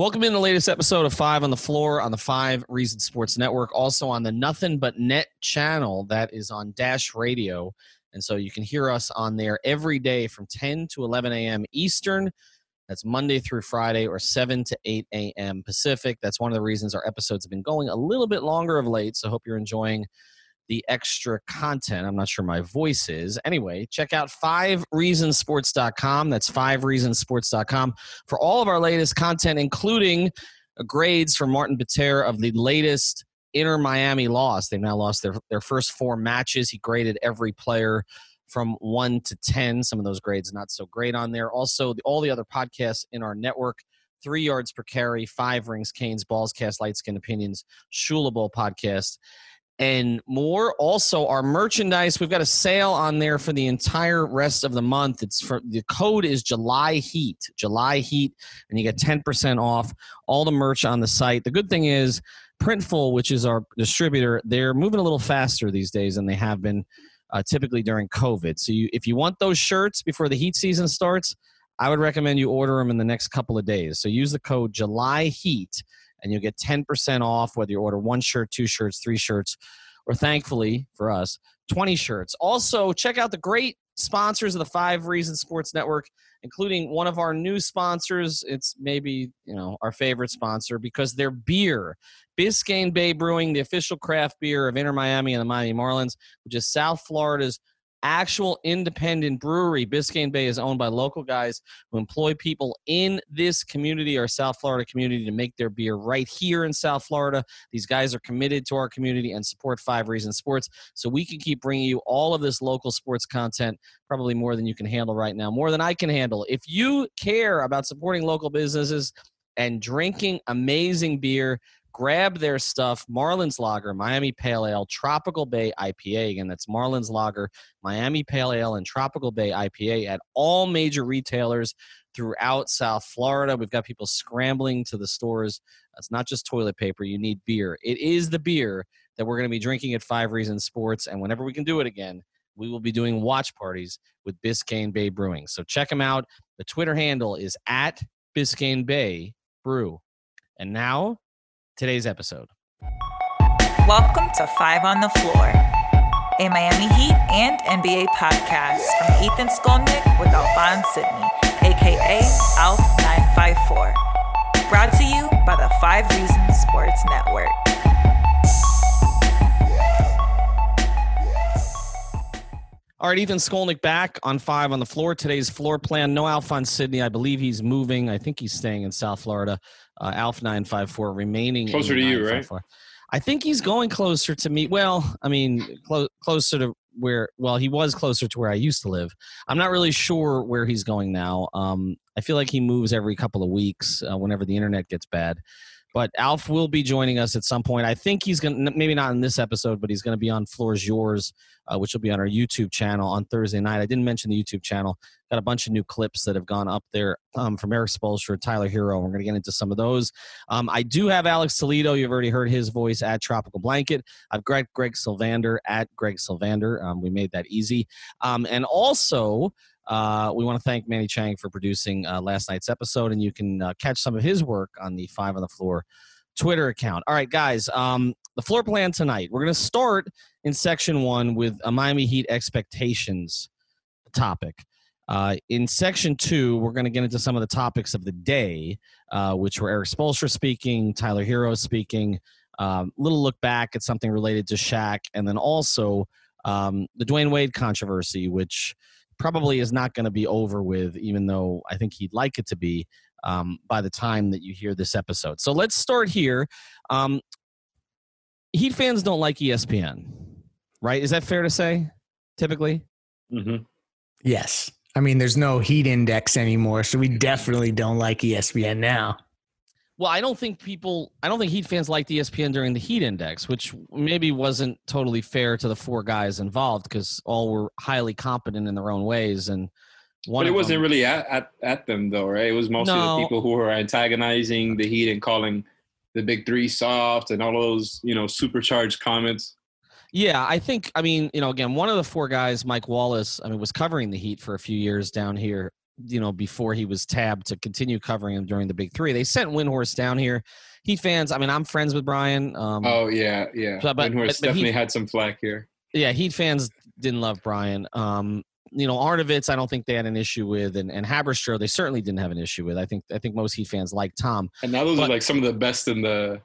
Welcome in the latest episode of Five on the Floor on the Five Reasons Sports Network, also on the Nothing But Net channel that is on Dash Radio. And so you can hear us on there every day from 10 to 11 a.m. Eastern. That's Monday through Friday or 7 to 8 a.m. Pacific. That's one of the reasons our episodes have been going a little bit longer of late. So hope you're enjoying the extra content. I'm not sure my voice is. Anyway, check out 5reasonsports.com. That's 5reasonsports.com for all of our latest content, including grades from Martin Bater of the latest Inter Miami loss. They've now lost their, their first four matches. He graded every player from one to 10. Some of those grades not so great on there. Also, the, all the other podcasts in our network three yards per carry, five rings, canes, balls, cast, light skin opinions, Bowl podcast, and more. Also, our merchandise, we've got a sale on there for the entire rest of the month. It's for the code is July Heat, July Heat, and you get 10% off all the merch on the site. The good thing is, Printful, which is our distributor, they're moving a little faster these days than they have been uh, typically during COVID. So you, if you want those shirts before the heat season starts, I would recommend you order them in the next couple of days. So use the code July Heat, and you'll get 10% off whether you order one shirt, two shirts, three shirts, or thankfully for us, 20 shirts. Also, check out the great sponsors of the Five Reasons Sports Network, including one of our new sponsors. It's maybe you know our favorite sponsor because their beer, Biscayne Bay Brewing, the official craft beer of Inter Miami and the Miami Marlins, which is South Florida's actual independent brewery. Biscayne Bay is owned by local guys who employ people in this community, our South Florida community, to make their beer right here in South Florida. These guys are committed to our community and support Five Reasons Sports, so we can keep bringing you all of this local sports content, probably more than you can handle right now, more than I can handle. If you care about supporting local businesses and drinking amazing beer, grab their stuff Marlins Lager, Miami Pale Ale, Tropical Bay IPA. Again, that's Marlins Lager, Miami Pale Ale, and Tropical Bay IPA at all major retailers throughout South Florida. We've got people scrambling to the stores. It's not just toilet paper, you need beer. It is the beer that we're going to be drinking at Five Reasons Sports. And whenever we can do it again, we will be doing watch parties with Biscayne Bay Brewing. So check them out. The Twitter handle is at Biscayne Bay Brew. And now today's episode. Welcome to Five on the Floor, a Miami Heat and NBA podcast from Ethan Skolnick with Alphonse Sidney, aka ALF954. Brought to you by the Five Reasons Sports Network. All right, Ethan Skolnick back on five on the floor. Today's floor plan. No Alphonse Sidney. I believe he's moving. I think he's staying in South Florida. Uh, Alf nine five four remaining closer to you, right? I think he's going closer to me. Well, I mean, clo- closer to where. Well, he was closer to where I used to live. I'm not really sure where he's going now. Um, I feel like he moves every couple of weeks uh, whenever the internet gets bad. But Alf will be joining us at some point. I think he's going to, maybe not in this episode, but he's going to be on Floors Yours, uh, which will be on our YouTube channel on Thursday night. I didn't mention the YouTube channel. Got a bunch of new clips that have gone up there um, from Erik Spoelstra, Tyler Herro. We're going to get into some of those. Um, I do have Alex Toledo. You've already heard his voice at Tropical Blanket. I've Greg, Greg Sylvander at Greg Sylvander. Um, we made that easy. Um, and also, uh, we want to thank Manny Chang for producing uh, last night's episode, and you can uh, catch some of his work on the Five on the Floor Twitter account. All right, guys, um, the floor plan tonight. We're going to start in section one with a Miami Heat expectations topic. Uh, in section two, we're going to get into some of the topics of the day, uh, which were Erik Spoelstra speaking, Tyler Herro speaking, um, little look back at something related to Shaq, and then also um, the Dwyane Wade controversy, which probably is not going to be over with, even though I think he'd like it to be um, by the time that you hear this episode. So let's start here. Um, Heat fans don't like ESPN, right? Is that fair to say? Typically, mm-hmm. yes. I mean, there's no Heat index anymore, so we definitely don't like ESPN now. Well, I don't think people, I don't think Heat fans liked ESPN during the Heat Index, which maybe wasn't totally fair to the four guys involved because all were highly competent in their own ways. And one but it wasn't them, really at, at, at them though, right? It was mostly no. the people who were antagonizing the Heat and calling the big three soft and all those, you know, supercharged comments. Yeah, I think, I mean, you know, again, one of the four guys, Mike Wallace, I mean, was covering the Heat for a few years down here you know, before he was tabbed to continue covering him during the big three. They sent Windhorst down here. Heat fans, I mean, I'm friends with Brian. Um, oh yeah, yeah. But, Windhorst but, but definitely Heat, had some flack here. Yeah, Heat fans didn't love Brian. Um, you know, Arnovitz, I don't think they had an issue with, and, and Haberstroh, they certainly didn't have an issue with. I think I think most Heat fans like Tom. And now those but, are like some of the best in the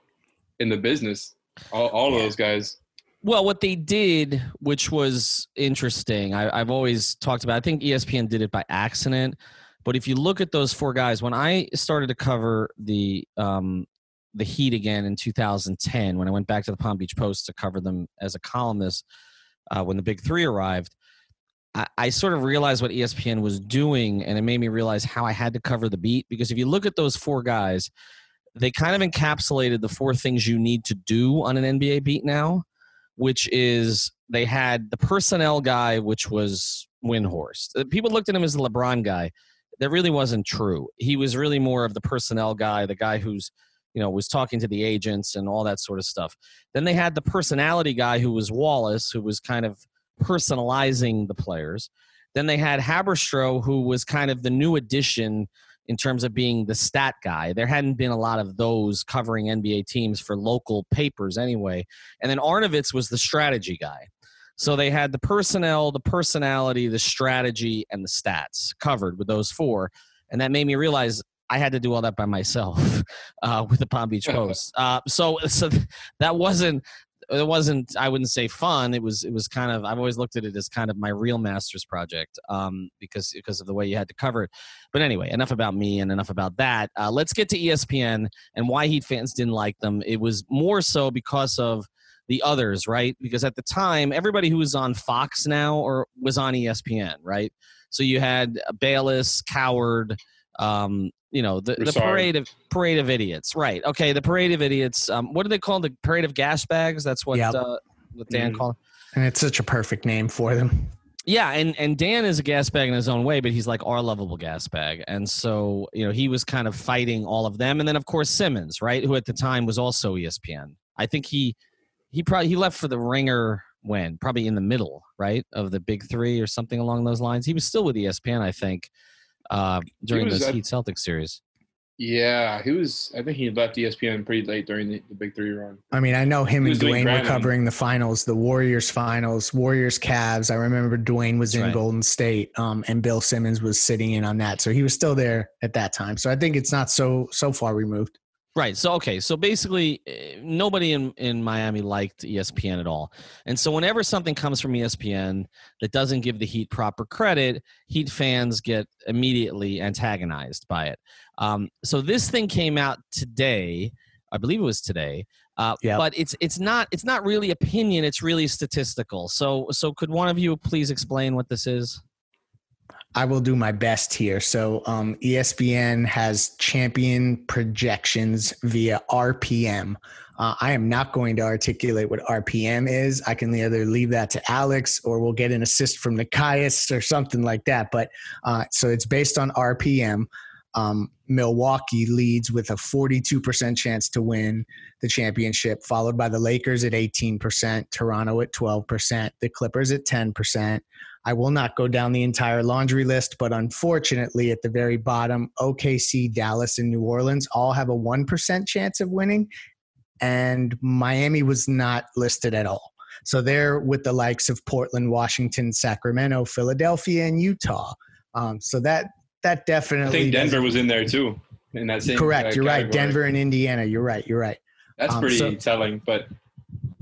in the business. All, all yeah. of those guys. Well, what they did, which was interesting, I, have always talked about. I think ESPN did it by accident, but if you look at those four guys, when I started to cover the um, the Heat again in 2010, when I went back to the Palm Beach Post to cover them as a columnist, uh, when the Big Three arrived, I, I sort of realized what ESPN was doing, and it made me realize how I had to cover the beat. Because if you look at those four guys, they kind of encapsulated the four things you need to do on an NBA beat now which is they had the personnel guy, which was Windhorst. Uh, people looked at him as the LeBron guy. That really wasn't true. He was really more of the personnel guy, the guy who's you know was talking to the agents and all that sort of stuff. Then they had the personality guy who was Wallace, who was kind of personalizing the players. Then they had Haberstroh, who was kind of the new addition in terms of being the stat guy. There hadn't been a lot of those covering NBA teams for local papers anyway. And then Arnovitz was the strategy guy. So they had the personnel, the personality, the strategy, and the stats covered with those four. And that made me realize I had to do all that by myself uh, with the Palm Beach Post. Uh, so, so that wasn't it wasn't i wouldn't say fun it was it was kind of i've always looked at it as kind of my real master's project um, because because of the way you had to cover it. But anyway enough about me and enough about that. Uh, let's get to espn and why heat fans didn't like them. It was more so because of the others right? Because at the time everybody who was on fox now or was on espn right? So you had bayless coward um, you know the, the parade of parade of idiots. Right. Okay. The parade of idiots. Um, what do they call the parade of gas bags? That's what yep. uh, what dan mm. called and it's such a perfect name for them. Yeah. And and dan is a gas bag in his own way but he's like our lovable gas bag. And so you know he was kind of fighting all of them. And then of course simmons right who at the time was also espn i think he he probably he left for the ringer when probably in the middle right of the big three or something along those lines. He was still with espn i think uh, during was, Heat Celtics series. Yeah, he was. I think he left ESPN pretty late during the, the Big Three run. I mean, I know him and Dwyane were covering the finals, the Warriors finals, Warriors Cavs. I remember Dwyane was in right. Golden State, um, and Bill Simmons was sitting in on that, so he was still there at that time. So I think it's not so so far removed. Right. So okay. So basically, eh, nobody in in Miami liked ESPN at all, and so whenever something comes from ESPN that doesn't give the Heat proper credit, Heat fans get immediately antagonized by it. Um, so this thing came out today. I believe it was today. Uh, yep. But it's it's not it's not really opinion. It's really statistical. So so could one of you please explain what this is? I will do my best here. So, um, ESPN has champion projections via RPM. Uh, I am not going to articulate what RPM is. I can either leave that to Alex or we'll get an assist from Nikias or something like that. But uh, so it's based on RPM. Um, Milwaukee leads with a 42% chance to win the championship, followed by the Lakers at 18%, Toronto at 12%, the Clippers at 10%. I will not go down the entire laundry list, but unfortunately, at the very bottom, OKC, Dallas, and New Orleans all have a 1% chance of winning, and Miami was not listed at all. So they're with the likes of Portland, Washington, Sacramento, Philadelphia, and Utah. Um, so that that definitely. I think Denver was in there too. In that same correct. Uh, you're category. right. Denver and Indiana. You're right. You're right. That's um, pretty so, telling. But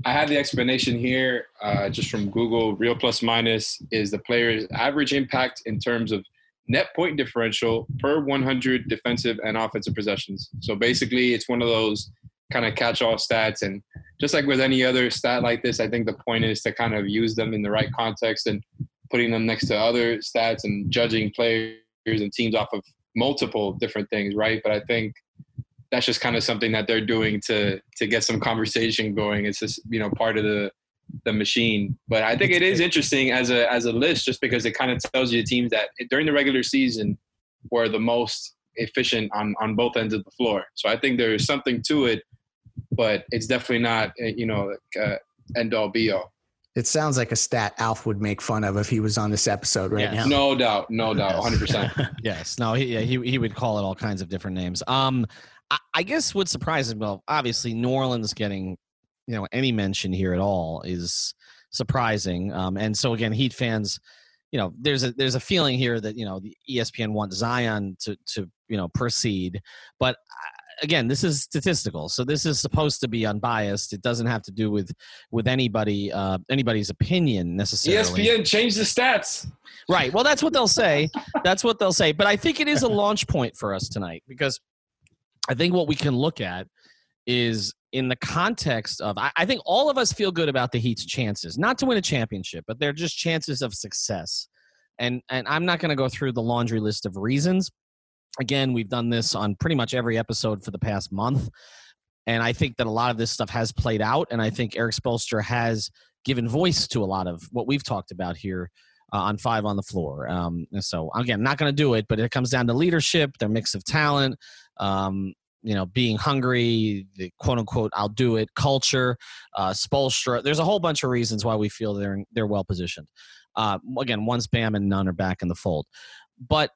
I have the explanation here uh, just from Google. Real plus minus is the player's average impact in terms of net point differential per 100 defensive and offensive possessions. So basically, it's one of those kind of catch-all stats. And just like with any other stat like this, I think the point is to kind of use them in the right context and putting them next to other stats and judging players and teams off of multiple different things, right? But I think that's just kind of something that they're doing to to get some conversation going. It's just you know part of the the machine. But I think it is interesting as a as a list just because it kind of tells you the teams that during the regular season were the most efficient on on both ends of the floor. So I think there is something to it, but it's definitely not eh, you know uh, end all be all. It sounds like a stat Alf would make fun of if he was on this episode right Yes. now. No doubt, no doubt, 100. percent Yes. No, he, yeah, he he would call it all kinds of different names. Um, I, I guess what surprises well, obviously New Orleans getting you know any mention here at all is surprising. Um, and so again, Heat fans, you know, there's a there's a feeling here that you know the ESPN wants Zion to to you know proceed, but. uh, Again, this is statistical, so this is supposed to be unbiased. It doesn't have to do with with anybody uh, anybody's opinion necessarily. ESPN changed the stats. Right. Well, that's what they'll say. That's what they'll say. But I think it is a launch point for us tonight because I think what we can look at is in the context of I, I think all of us feel good about the Heat's chances, not to win a championship, but they're just chances of success. And and I'm not going to go through the laundry list of reasons. Again, we've done this on pretty much every episode for the past month. And I think that a lot of this stuff has played out. And I think Erik Spoelstra has given voice to a lot of what we've talked about here uh, on five on the floor. Um, so again, not going to do it, but it comes down to leadership, their mix of talent, um, you know, being hungry, the quote unquote "I'll do it" culture, uh, Spoelstra. There's a whole bunch of reasons why we feel they're they're well positioned. Uh, again, one spam and none are back in the fold, but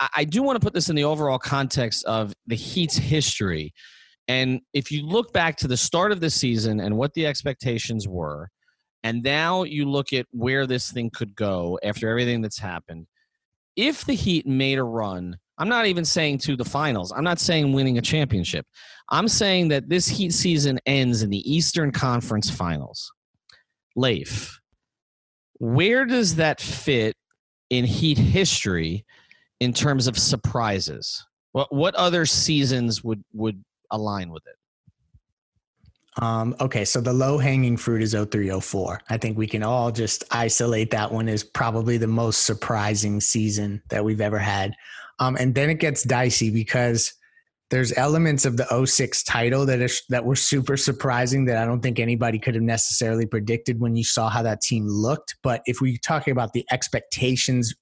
I, I do want to put this in the overall context of the Heat's history. And if you look back to the start of the season and what the expectations were, and now you look at where this thing could go after everything that's happened. If the Heat made a run, I'm not even saying to the finals. I'm not saying winning a championship. I'm saying that this Heat season ends in the Eastern Conference Finals. Leif, where does that fit in Heat history in terms of surprises? What what other seasons would would align with it? Um, okay, so the low hanging fruit is 0304. I think we can all just isolate that one as probably the most surprising season that we've ever had. Um, and then it gets dicey because there's elements of the 06 title that that were super surprising that I don't think anybody could have necessarily predicted when you saw how that team looked. But if we're talking about the expectations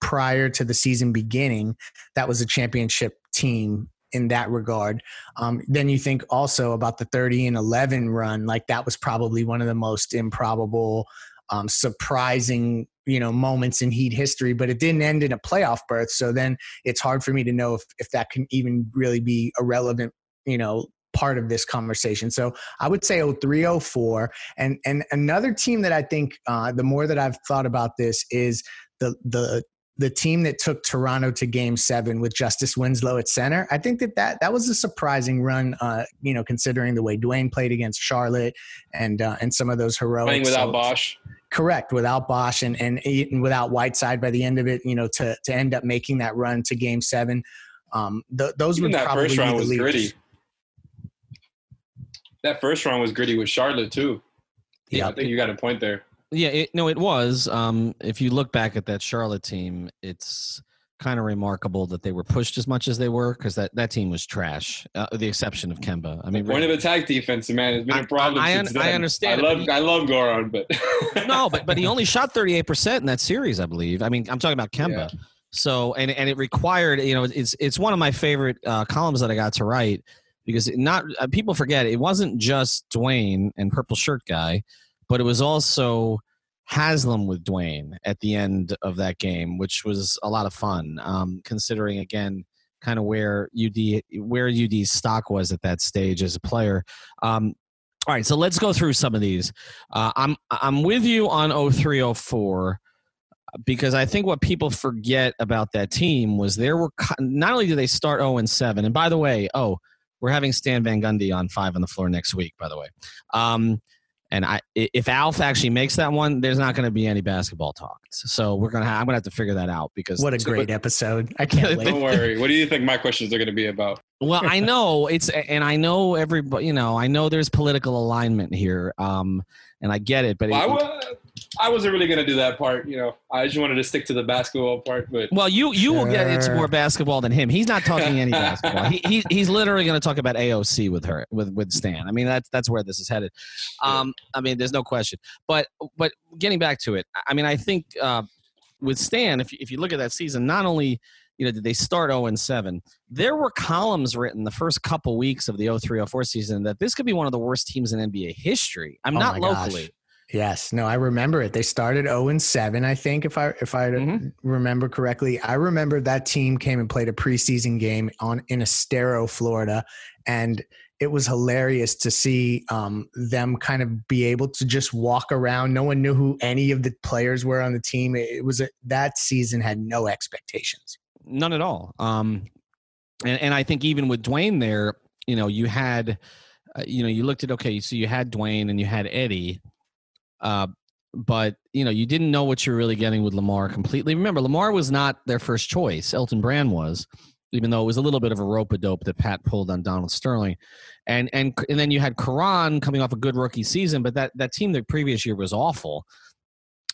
prior to the season beginning, that was a championship team in that regard. Um, then you think also about the 30 and 11 run, like that was probably one of the most improbable, um, surprising, you know, moments in Heat history, but it didn't end in a playoff berth. So then it's hard for me to know if, if that can even really be a relevant, you know, part of this conversation. So I would say 0304. And, and another team that I think uh, the more that I've thought about this is the, the, the team that took Toronto to Game Seven with Justice Winslow at center, I think that that, that was a surprising run. Uh, you know, considering the way Dwyane played against Charlotte and uh, and some of those heroics. Playing without Bosh. Correct, without Bosh and and and without Whiteside by the end of it. You know, to to end up making that run to Game Seven. Um, th- those Even would that probably first be round the was leaders. gritty. That first round was gritty with Charlotte too. Yeah, I think you got a point there. Yeah, it, no, it was. Um, if you look back at that Charlotte team, it's kind of remarkable that they were pushed as much as they were because that, that team was trash, uh, the exception of Kemba. I mean, Point of attack defense, man, has been I- a problem I- I since I understand I love, but I love Goran, but no, but but he only shot thirty eight percent in that series, I believe. I mean, I'm talking about Kemba. Yeah. So and and it required, you know, it's it's one of my favorite uh, columns that I got to write because it not uh, people forget it wasn't just Dwyane and Purple Shirt Guy, but it was also Haslem with Dwyane at the end of that game, which was a lot of fun. Um, considering again, kind of where UD where UD's stock was at that stage as a player. Um, all right, so let's go through some of these. Uh, I'm I'm with you on 0304 because I think what people forget about that team was there were not only did they start 0 and 7, and by the way, oh, we're having Stan Van Gundy on five on the floor next week. By the way, um, and I i- if Alf actually makes that one, there's not going to be any basketball talk. So we're gonna ha- I'm gonna have to figure that out because What a great episode! I can't wait. don't worry. What do you think my questions are going to be about? Well, I know it's, and I know everybody. You know, I know there's political alignment here, um, and I get it. But Well, I, it- wa- I wasn't really gonna do that part. You know, I just wanted to stick to the basketball part. But well, you you will get into more basketball than him. He's not talking any basketball. He, he he's literally going to talk about AOC with her with with Stan. I mean, that's that's where this is headed. Um, I mean, there's no question. But but getting back to it, I mean, I think uh, with Stan, if you, if you look at that season, not only you know did they start 0 and 7, there were columns written the first couple weeks of the 0304 season that this could be one of the worst teams in NBA history. I'm Oh not my gosh. Yes, no, I remember it. They started 0 and 7, I think, if I if I Mhm. remember correctly. I remember that team came and played a preseason game on in Estero, Florida, and it was hilarious to see um, them kind of be able to just walk around. No one knew who any of the players were on the team. It was a, that season had no expectations. None at all. Um, and, and I think even with Dwyane there, you know, you had, uh, you know, you looked at okay, so you had Dwyane and you had Eddie, uh, but you know, you didn't know what you're really getting with Lamar completely. Remember, Lamar was not their first choice. Elton Brand was, even though it was a little bit of a rope a dope that Pat pulled on Donald Sterling, and and and then you had Caron coming off a good rookie season, but that that team the previous year was awful.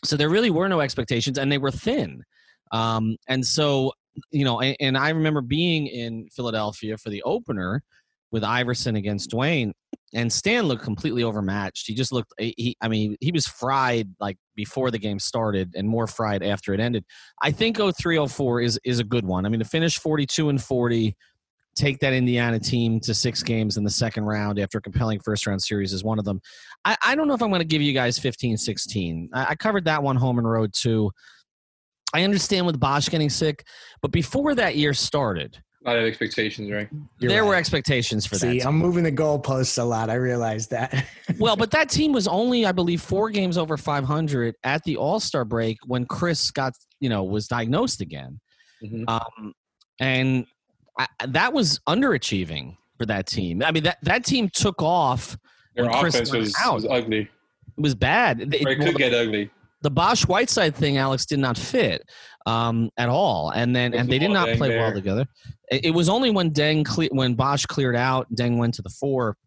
So there really were no expectations, and they were thin. Um, and so you know, and, and I remember being in Philadelphia for the opener with Iverson against Dwyane, and Stan looked completely overmatched. He just looked, eh, he, I mean, he was fried like before the game started and more fried after it ended. I think 0304 is, is a good one. I mean, to finish 42 and 40, take that Indiana team to six games in the second round after a compelling first round series is one of them. I, I don't know if I'm going to give you guys 15 16. I, I covered that one home and road too. I understand with Bosh getting sick, but before that year started, a lot of expectations, right? You're there were expectations for See, that. See, I'm moving the goalposts a lot. I realize that. well, but that team was only, I believe, four games over 500 at the All Star break when Chris got, you know, was diagnosed again, Mhm. um, and I, that was underachieving for that team. I mean, that that team took off. Their when offense went was, out. was ugly. It was bad. It- Or it well, could get ugly. The Bosh Whiteside thing, Alex, did not fit um, at all, and then and they did not Deng play well together. It, it was only when Deng cle- when Bosh cleared out, Deng went to the four,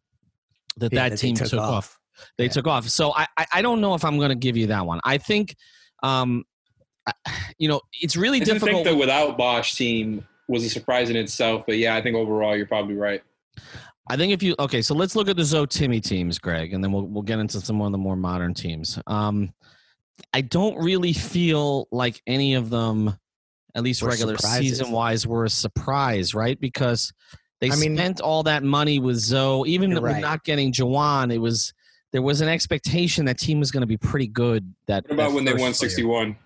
that Yeah, that that team took took, off. off. They Yeah. took off. So I, I I don't know if I'm going to give you that one. I think, um, I- you know, it's really I just difficult. think the without Bosh team was a surprise in itself. But yeah, I think overall you're probably right. I think if you okay, so let's look at the Zo Timmy teams, Greg, and then we'll we'll get into some of the more modern teams. Um, I don't really feel like any of them, at least Were regular surprises. season wise, were a surprise, right? Because they I mean- spent all that money with Zo, even You're with right. not getting Juwan. It was there was an expectation that team was going to be pretty good. That What about that when they won 61?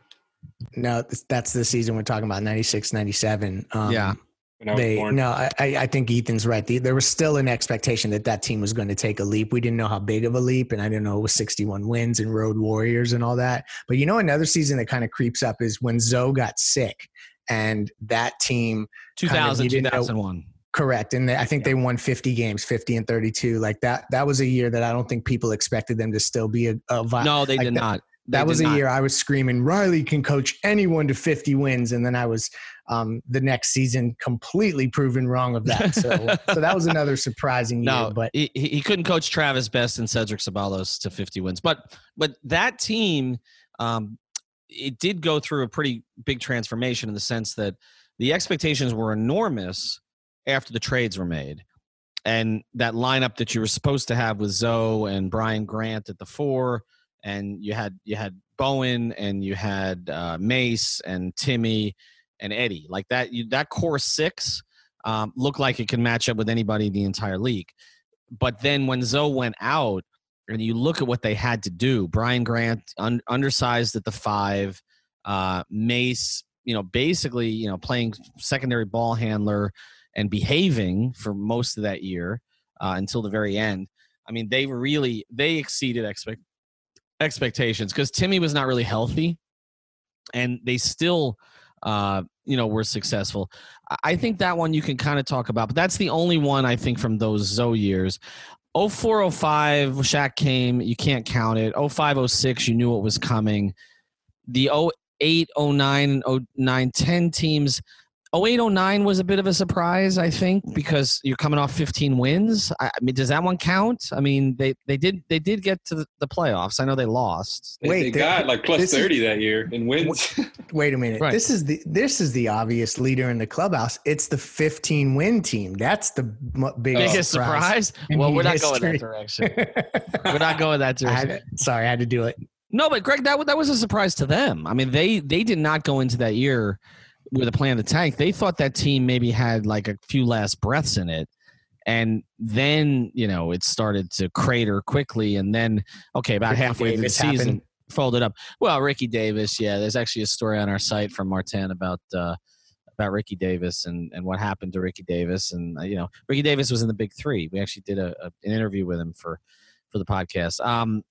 no, that's the season we're talking about, 96, 97. Um, Yeah. When I was They born. no, I, I I think Ethan's right. The, there was still an expectation that that team was going to take a leap. We didn't know how big of a leap, and I didn't know it was 61 wins and Road Warriors and all that. But you know, another season that kind of creeps up is when Zo got sick, and that team 2000, you didn't know- 2001. correct, and they, I think they won 50 games, 50 and 32. Like that, that was a year that I don't think people expected them to still be a, a vi- No, they like did that- not. That was a not. year I was screaming, Riley can coach anyone to 50 wins. And then I was um, the next season completely proven wrong of that. So, so that was another surprising year. No, But he, he he couldn't coach Travis Best and Cedric Ceballos to 50 wins. But but that team, um, it did go through a pretty big transformation in the sense that the expectations were enormous after the trades were made, and that lineup that you were supposed to have with Zo and Brian Grant at the four, and you had you had Bowen and you had uh, Mace and Timmy and Eddie like that. You, that core six um, looked like it could match up with anybody in the entire league. But then when Zo went out, and you look at what they had to do, Brian Grant un- undersized at the five, uh, Mace, you know, basically, you know, playing secondary ball handler and behaving for most of that year uh, until the very end. I mean, they really they exceeded expect expectations because Timmy was not really healthy, and they still, uh, you know, were successful. I- think that one you can kind of talk about, but that's the only one I think from those Zo years. 0405, Shaq came, you can't count it. 0506, you knew it was coming. The 08, 09, and 09, 10 teams, 0809 was a bit of a surprise, I think, mm-hmm. because you're coming off 15 wins. I, I mean, does that one count? I mean, they, they did they did get to the, the playoffs. I know they lost. They, Wait, they they- got like plus this is- 30 that year in wins. Wait a minute. Right. This is the this is the obvious leader in the clubhouse. It's the 15 win team. That's the m- biggest, Biggest surprise? in Well, we're not going that direction. We're not going that I direction. had, sorry, I had to do it. No, but Greg, that that was a surprise to them. I mean, they they did not go into that year with a plan to tank. They thought that team maybe had like a few last breaths in it, and then you know it started to crater quickly. And then okay, about Ricky halfway through the season, happened. folded up. Well, Ricky Davis, yeah. There's actually a story on our site from Martin about. Uh, about Ricky Davis and, and what happened to Ricky Davis and uh, you know Ricky Davis was in the Big Three. We actually did a, a an interview with him for for the podcast. Um,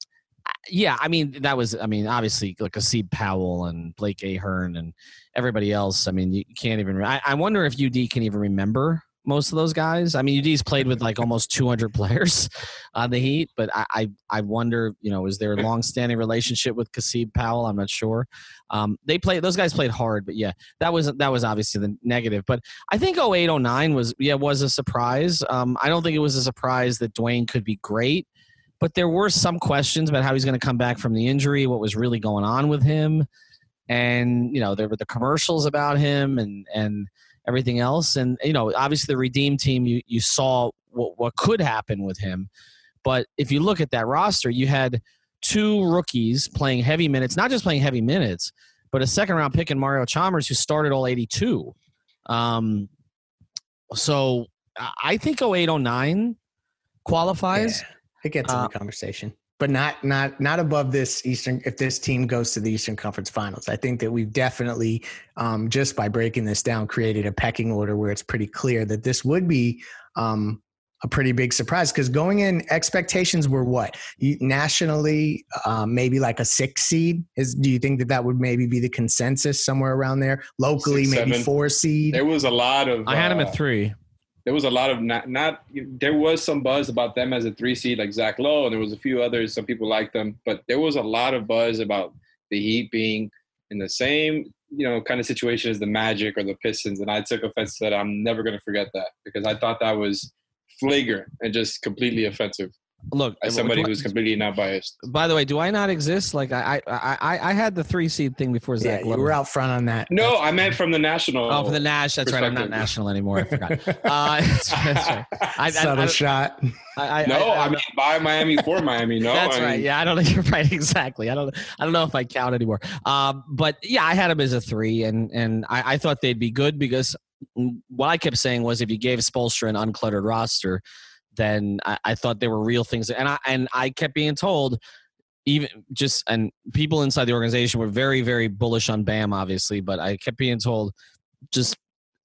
yeah, I mean that was I mean obviously like Asib Powell and Blake Ahearn and everybody else. I mean you can't even. I, I wonder if UD can even remember most of those guys. I mean UD's played with like almost 200 players on the Heat, but I I, I wonder you know is there a long-standing relationship with Kasib Powell? I'm not sure. Um, they played those guys played hard, but yeah, that was that was obviously the negative. But I think 0809 was yeah was a surprise. Um, I don't think it was a surprise that Dwayne could be great but there were some questions about how he's going to come back from the injury, what was really going on with him, and you know there were the commercials about him and and everything else, and you know obviously the Redeem team you you saw what what could happen with him, but if you look at that roster, you had two rookies playing heavy minutes, not just playing heavy minutes, but a second round pick in Mario Chalmers who started all 82. Um, so I think 0809 qualifies. Yeah, it gets in Uh, the conversation, but not not not above this Eastern. If this team goes to the Eastern Conference Finals, I think that we've definitely um, just by breaking this down created a pecking order where it's pretty clear that this would be. Um, a pretty big surprise because going in expectations were what you, nationally um, maybe like a six seed is do you think that that would maybe be the consensus somewhere around there locally Six, maybe seven. four seed there was a lot of. I had him uh, at three. There was a lot of not, not there was some buzz about them as a three seed like Zach Lowe and there was a few others some people liked them but there was a lot of buzz about the Heat being in the same you know kind of situation as the Magic or the Pistons and I took offense to that. I'm never going to forget that because I thought that was flagrant and just completely offensive Look, as somebody do I- who's completely not biased By the way, do I not exist? Like I, I, I, I had the three seed thing before Zach. yeah Zach. you were out front on that no I meant from the national Oh, for the Nash. That's right. I'm not national anymore. I forgot. Uh, that's right. That's right. I, I, subtle I, shot I, I, no I, I, mean by Miami for Miami no that's I right. Yeah, I don't think you're right. Exactly. I don't. I don't know if I count anymore. Um, but yeah, I had him as a three, and and I, I thought they'd be good because what I kept saying was if you gave Spoelstra an uncluttered roster, then I, I thought there were real things, and I and I kept being told. Even just and people inside the organization were very very bullish on Bam, obviously, but I kept being told just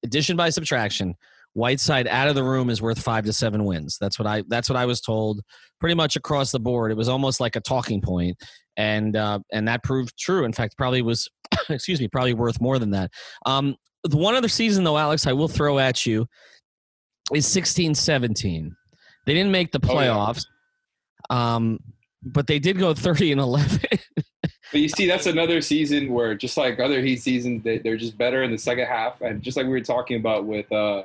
addition by subtraction. Whiteside out of the room is worth five to seven wins. That's what I. That's what I was told pretty much across the board. It was almost like a talking point, and uh, and that proved true. In fact, probably was, excuse me, probably worth more than that. Um, the one other season though, Alex, I will throw at you is 16-17. They didn't make the Oh, yeah. playoffs, um, but they did go thirty and eleven. But you see, that's another season where, just like other Heat seasons, they, they're just better in the second half. And just like we were talking about with, uh,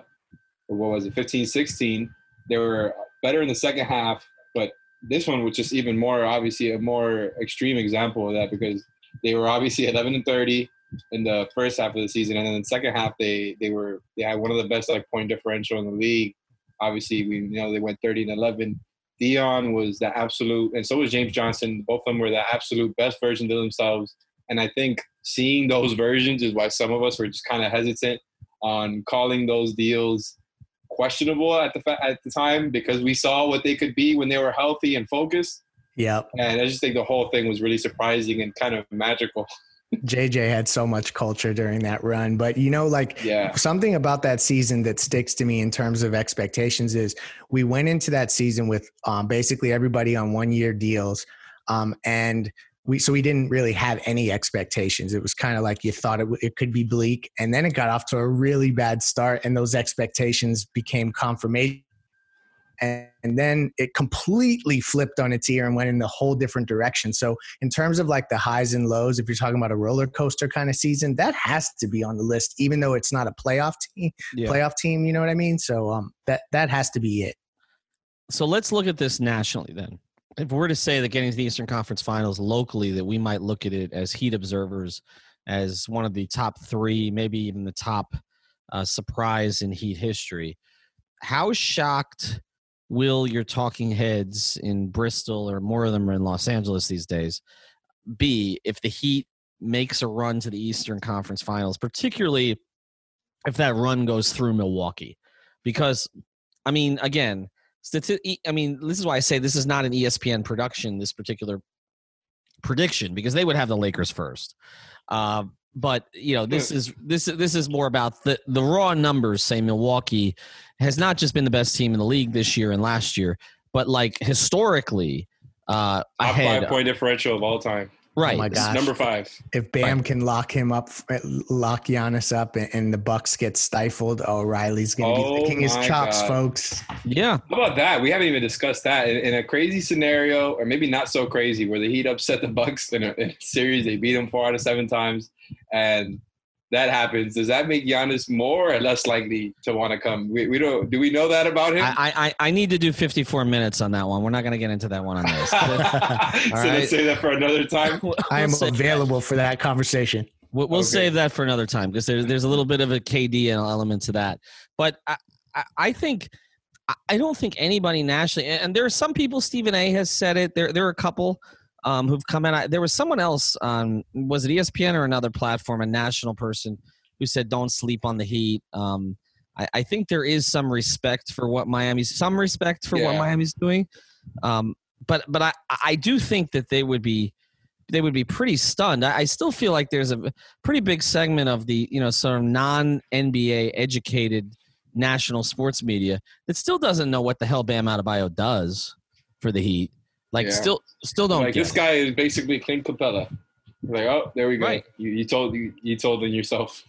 what was it, 15, 16, they were better in the second half. But this one was just even more, obviously, a more extreme example of that because they were obviously 11 and 30 in the first half of the season. And then in the second half, they, they were, they had one of the best like point differential in the league. Obviously, we you know they went 30 and 11. Dion was the absolute, and so was James Johnson. Both of them were the absolute best versions of themselves. And I think seeing those versions is why some of us were just kind of hesitant on calling those deals questionable at the fa- at the time because we saw what they could be when they were healthy and focused. Yeah. And I just think the whole thing was really surprising and kind of magical. JJ had so much culture during that run. But you know, like Yeah. something about that season that sticks to me in terms of expectations is we went into that season with um, basically everybody on one year deals. Um, and we, so we didn't really have any expectations. It was kind of like you thought it, w- it could be bleak. And then it got off to a really bad start. And those expectations became confirmation. And, and then it completely flipped on its ear and went in a whole different direction. So in terms of like the highs and lows, if you're talking about a roller coaster kind of season, that has to be on the list, even though it's not a playoff team. Yeah. Playoff team, you know what I mean? So um, that that has to be it. So let's look at this nationally then. If we're to say that getting to the Eastern Conference Finals locally, that we might look at it as Heat observers as one of the top three, maybe even the top uh, surprise in Heat history. How shocked will your talking heads in Bristol, or more of them are in Los Angeles these days, be if the Heat makes a run to the Eastern Conference Finals, particularly if that run goes through Milwaukee? Because, I mean, again, stati- I mean, this is why I say this is not an ESPN production, this particular prediction, because they would have the Lakers first. Uh, but you know, this is this this is more about the the raw numbers. Say Milwaukee has not just been the best team in the league this year and last year, but like historically, uh, Top ahead. five point differential of all time. Oh right. Oh my It's gosh. number five. If Bam can lock him up, lock Giannis up, and, and the Bucks get stifled, O'Reilly's gonna be Oh licking his chops, God. folks. Yeah. How about that? We haven't even discussed that. In, in a crazy scenario, or maybe not so crazy, where the Heat upset the Bucks in a, in a series, they beat them four out of seven times, and that happens. Does that make Giannis more or less likely to want to come? We, we don't. Do we know that about him? I, I I need to do 54 minutes on that one. We're not going to get into that one on this. so right. let's say that for another time. We'll I am save- available for that conversation. We'll, we'll Okay. save that for another time because there's there's a little bit of a KD element to that. But I, I, I think I- I don't think anybody nationally, and and there are some people. Stephen A. has said it. There there are a couple um, who've come out. There was someone else on was it ESPN or another platform, a national person who said don't sleep on the Heat. Um, I, I think there is some respect for what Miami's some respect for what Miami's doing. Um, but but I I do think that they would be they would be pretty stunned. I, I still feel like there's a pretty big segment of the you know sort of non NBA educated national sports media that still doesn't know what the hell Bam Adebayo does for the Heat. Like Yeah. still still don't like this it. guy is basically Clint Capela. Like, oh, there we go. Right. You, you told you, you told them yourself.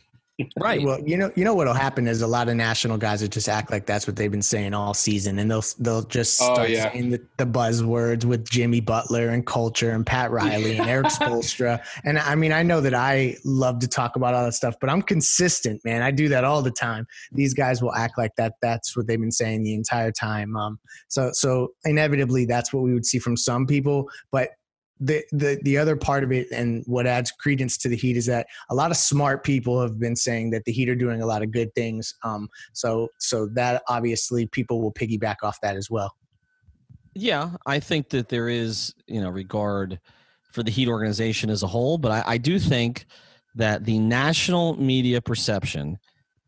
Right. Well, you know, you know what'll happen is a lot of national guys will just act like that's what they've been saying all season, and they'll they'll just Oh, start yeah. saying the, the buzzwords with Jimmy Butler and culture and Pat Riley and Erik Spoelstra. And I mean, I know that I love to talk about all that stuff, but I'm consistent, man. I do that all the time. These guys will act like that. That's what they've been saying the entire time. Um, so so inevitably, that's what we would see from some people, but. The, the the other part of it and what adds credence to the heat is that a lot of smart people have been saying that the Heat are doing a lot of good things. Um, so so that obviously people will piggyback off that as well. Yeah, I think that there is, you know, regard for the Heat organization as a whole, but I, I do think that the national media perception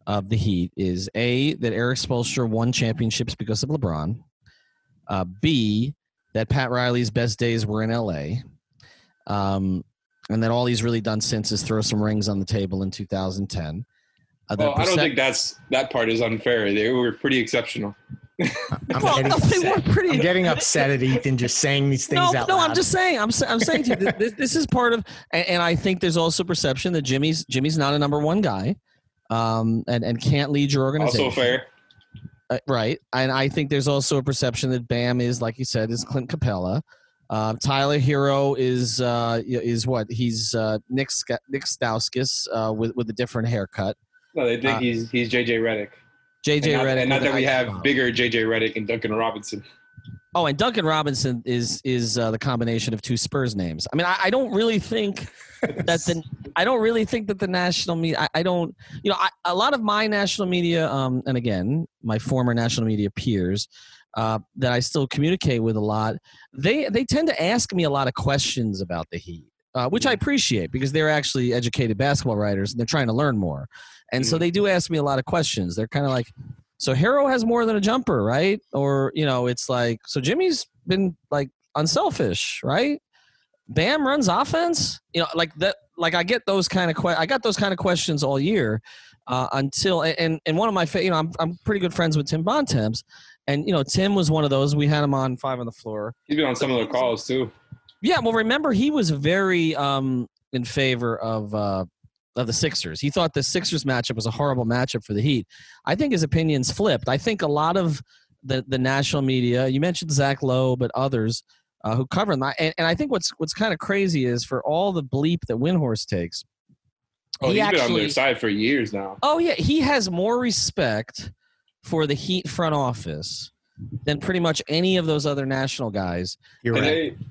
of the Heat is a that Erik Spoelstra won championships because of LeBron. Uh, B that Pat Riley's best days were in LA. Um, and that all he's really done since is throw some rings on the table in 2010. Uh, the Well, I don't think that's that part is unfair. They were pretty exceptional. I'm, Well, getting, no, they upset. were pretty- I'm getting upset at Ethan just saying these things no, out no, loud. I'm just saying. I'm I'm saying to you, this, this is part of, and, and I think there's also perception that Jimmy's Jimmy's not a number one guy, um, and and can't lead your organization. Also fair. Uh, right? And I think there's also a perception that Bam is, like you said, is Clint Capela. Uh, Tyler Herro is uh, is what he's uh, Nick Ska- Nick Stauskas uh, with with a different haircut. No, they think Uh, he's he's JJ Redick. JJ and not, Redick and not that we have bigger JJ Redick and Duncan Robinson. Oh, and Duncan Robinson is is uh, the combination of two Spurs names. I mean, I, I don't really think that the I don't really think that the national media. I, I don't, you know, I, a lot of my national media, um, and again, my former national media peers uh, that I still communicate with a lot, they they tend to ask me a lot of questions about the Heat, uh, which I appreciate because they're actually educated basketball writers and they're trying to learn more, and so Mhm. they do ask me a lot of questions. They're kind of like. So Herro has more than a jumper, right? Or you know, it's like so Jimmy's been like unselfish, right? Bam runs offense, you know, like that. Like I get those kind of que- I got those kind of questions all year uh, until and and one of my fa- you know I'm I'm pretty good friends with Tim Bontemps, and you know Tim was one of those. We had him on five on the floor. He's been on some of the calls too. Yeah, well, remember he was very um in favor of uh of the Sixers. He thought the Sixers matchup was a horrible matchup for the Heat. I think his opinions flipped. I think a lot of the the national media. You mentioned Zach Lowe, but others uh, who cover them. And, and I think what's what's kind of crazy is for all the bleep that Windhorst takes. Oh, he he's been on their side for years now. Oh yeah, he has more respect for the Heat front office than pretty much any of those other national guys. You're Can right. I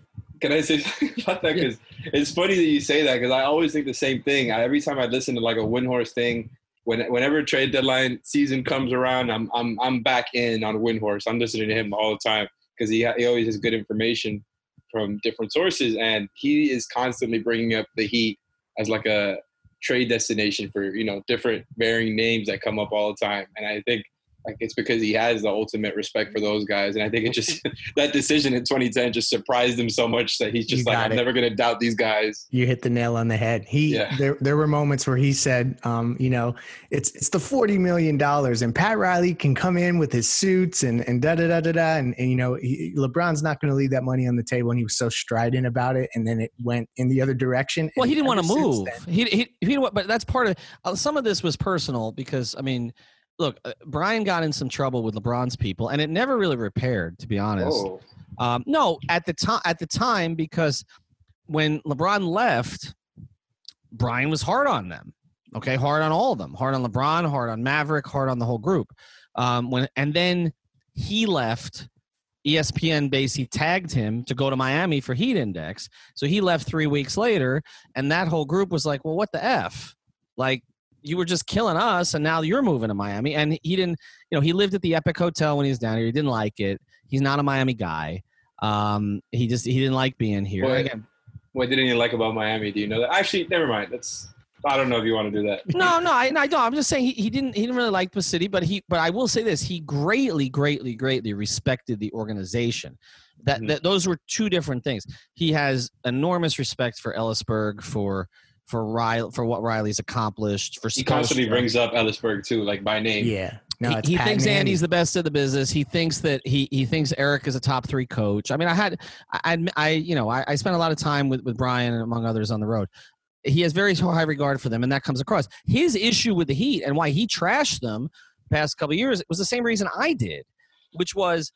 can I say something about that? Because it's funny that you say that because I always think the same thing. I, every time I listen to like a Windhorst thing, when whenever trade deadline season comes around, I'm I'm I'm back in on Windhorst. I'm listening to him all the time because he ha- he always has good information from different sources, and he is constantly bringing up the Heat as like a trade destination for you know different varying names that come up all the time. And I think like it's because he has the ultimate respect for those guys, and I think it just that decision in 2010 just surprised him so much that he's just You like, got I'm it. never gonna doubt these guys. You hit the nail on the head. He Yeah. there there were moments where he said, um, you know, it's it's the forty million dollars, and Pat Riley can come in with his suits and and da da da da da, and, and you know, he, LeBron's not going to leave that money on the table, and he was so strident about it, and then it went in the other direction. Well, he didn't want to move. then- He, he, he, but that's part of uh, some of this was personal because I mean, look, uh, Brian got in some trouble with LeBron's people, and it never really repaired, to be honest. Oh, Um, no, at the time, at the time, because when LeBron left, Brian was hard on them. Okay, hard on all of them. Hard on LeBron, hard on Maverick, hard on the whole group. Um, when and then he left. ESPN basically tagged him to go to Miami for Heat Index. So he left three weeks later, and that whole group was like, "Well, what the f? Like, you were just killing us, and now you're moving to Miami." And he didn't, you know, he lived at the Epic Hotel when he was down here. He didn't like it. He's not a Miami guy. Um, he just he didn't like being here. Well, Again, what didn't you like about Miami? Do you know that? Actually, never mind. That's I don't know if you want to do that. no, no, I, no. I'm just saying he, he didn't he didn't really like the city, but he but I will say this: he greatly, greatly, greatly respected the organization. That, Mhm. that those were two different things. He has enormous respect for Elisburg for for Riley for what Riley's accomplished. For He constantly Spoelstra. brings up Elisburg too, like by name. Yeah, no, he, he thinks Manny. Andy's the best of the business. He thinks that he he thinks Erik is a top three coach. I mean, I had I I, I you know I, I spent a lot of time with with Brian and among others on the road. He has very high regard for them, and that comes across. His issue with the Heat and why he trashed them the past couple of years was the same reason I did, which was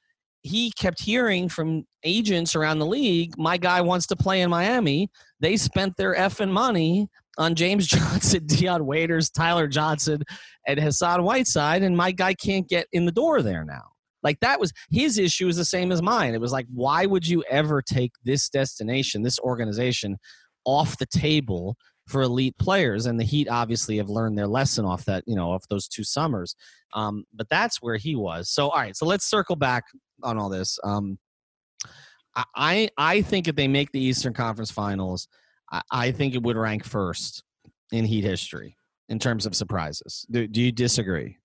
he kept hearing from agents around the league, my guy wants to play in Miami. They spent their effing money on James Johnson, Dion Waiters, Tyler Johnson, and Hassan Whiteside, and my guy can't get in the door there now. Like that was his issue is the same as mine. It was like, why would you ever take this destination, this organization, off the table for elite players? And the Heat obviously have learned their lesson off that, you know, off those two summers. Um, but that's where he was. So all right, so let's circle back on all this. Um, I- I think if they make the Eastern Conference Finals, I, I think it would rank first in Heat history in terms of surprises. Do, do you disagree?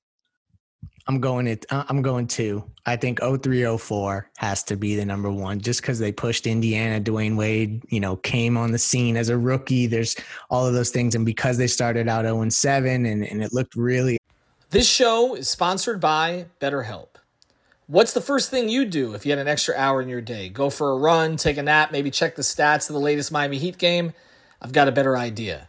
I'm going it. uh, I'm going two. I think 0304 has to be the number one, just because they pushed Indiana. Dwyane Wade, you know, came on the scene as a rookie. There's all of those things, and because they started out 0 and 7, and and it looked really This show is sponsored by BetterHelp. What's the first thing you do if you had an extra hour in your day? Go for a run, take a nap, maybe check the stats of the latest Miami Heat game? I've got a better idea.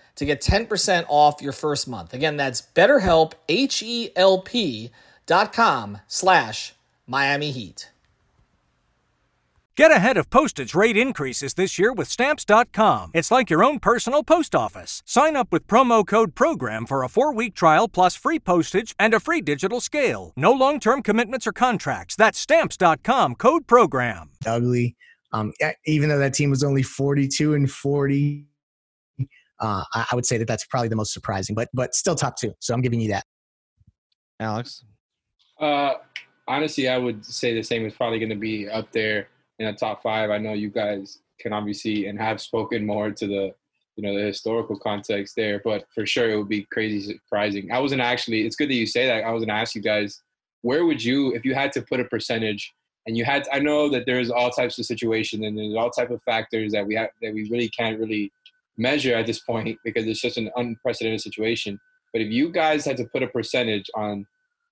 to get 10% off your first month. Again, that's betterhelp, H-E-L-P dot com slash Miami Heat. Get ahead of postage rate increases this year with Stamps.com. It's like your own personal post office. Sign up with promo code PROGRAM for a four week trial plus free postage and a free digital scale. No long term commitments or contracts. That's Stamps.com code PROGRAM. ugly. Um, even though that team was only 42 and 40, uh, I, I would say that that's probably the most surprising, but but still top two. So I'm giving you that. Alex. Uh, honestly, I would say the same is probably going to be up there in the top five. I know you guys can obviously and have spoken more to the you know the historical context there, but for sure it would be crazy surprising. I wasn't actually. It's good that you say that. I was going to ask you guys, where would you, if you had to put a percentage, and you had, I know that there's all types of situations and there's all type of factors that we have that we really can't really measure at this point because it's just an unprecedented situation. But if you guys had to put a percentage on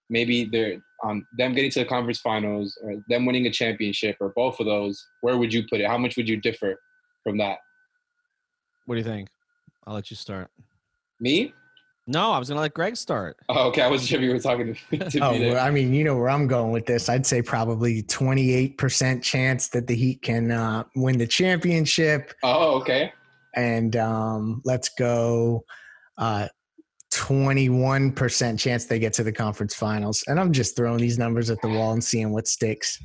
maybe they're on them getting to the conference finals or them winning a championship or both of those, where would you put it? How much would you differ from that? What do you think? I'll let you start. Me? No, I was gonna let Greg start. Oh, okay. I wasn't sure if you were talking to me. To Oh, me there. well, I mean, you know where I'm going with this. I'd say probably 28% chance that the Heat can uh, win the championship. oh, okay. And um, let's go uh, 21% chance they get to the conference finals. And I'm just throwing these numbers at the wall and seeing what sticks.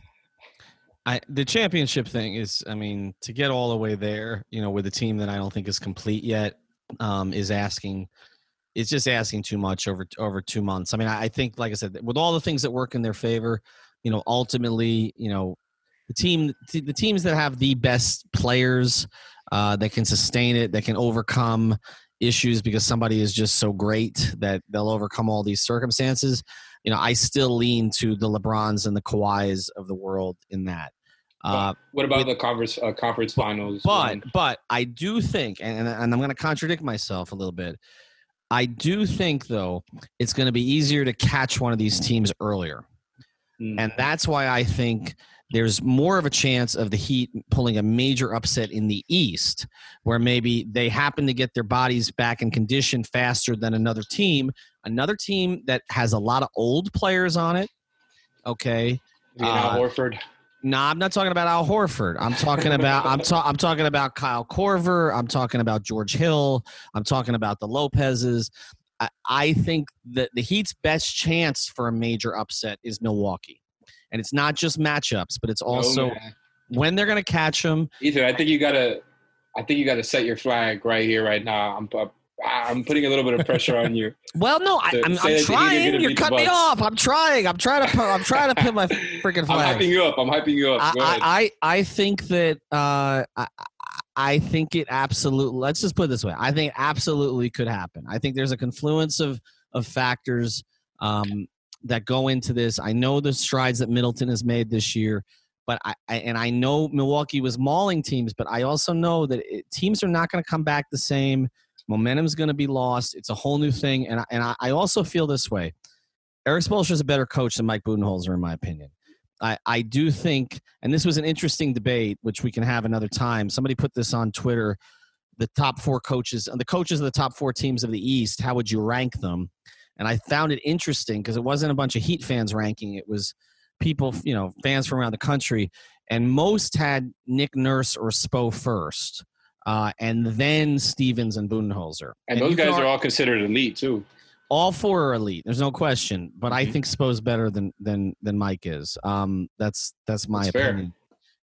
I the championship thing is, I mean, to get all the way there, you know, with a team that I don't think is complete yet, um, is asking. It's just asking too much over over two months. I mean, I, think, like I said, with all the things that work in their favor, you know, ultimately, you know, the team, the teams that have the best players uh, that can sustain it, that can overcome issues because somebody is just so great that they'll overcome all these circumstances. You know, I still lean to the LeBrons and the Kawhis of the world in that. Uh, What about the conference uh, conference finals? but one? but I do think, and, and I'm going to contradict myself a little bit. I do think though it's going to be easier to catch one of these teams earlier, Mm. and that's why I think there's more of a chance of the Heat pulling a major upset in the East, where maybe they happen to get their bodies back in condition faster than another team. Another team that has a lot of old players on it. Okay, You know, uh, Horford. no, I'm not talking about Al Horford. I'm talking about I'm, ta- I'm talking about Kyle Korver. I'm talking about George Hill. I'm talking about the Lopez's. I, I think that the Heat's best chance for a major upset is Milwaukee, and it's not just matchups, but it's also Oh, when they're going to catch them. Ethan, I think you gotta, I think you gotta set your flag right here, right now. I'm, I'm putting a little bit of pressure on you. Well, no, I, I'm, say I'm the Heat are trying. You're cutting me off. I'm trying. I'm trying to. Put, I'm trying to put my freaking flag. I'm hyping you up. I'm hyping you up. I. I, I think that uh, I, I think it absolutely. Let's just put it this way. I think it absolutely could happen. I think there's a confluence of of factors um, that go into this. I know the strides that Middleton has made this year, but I, I and I know Milwaukee was mauling teams, but I also know that it, teams are not going to come back the same. Momentum's going to be lost. It's a whole new thing, and I, and I, I also feel this way. Erik Spoelstra is a better coach than Mike Budenholzer, in my opinion. I, I do think, and this was an interesting debate, which we can have another time. Somebody put this on Twitter. The top four coaches, the coaches of the top four teams of the East, how would you rank them? And I found it interesting because it wasn't a bunch of Heat fans ranking; it was people, you know, fans from around the country, and most had Nick Nurse or Spo first, uh, and then Stevens and Budenholzer. and those guys are all considered elite too. all four are elite. There's no question. But I Mhm. think Spo's better than than than Mike is. Um, that's that's my That's fair. opinion.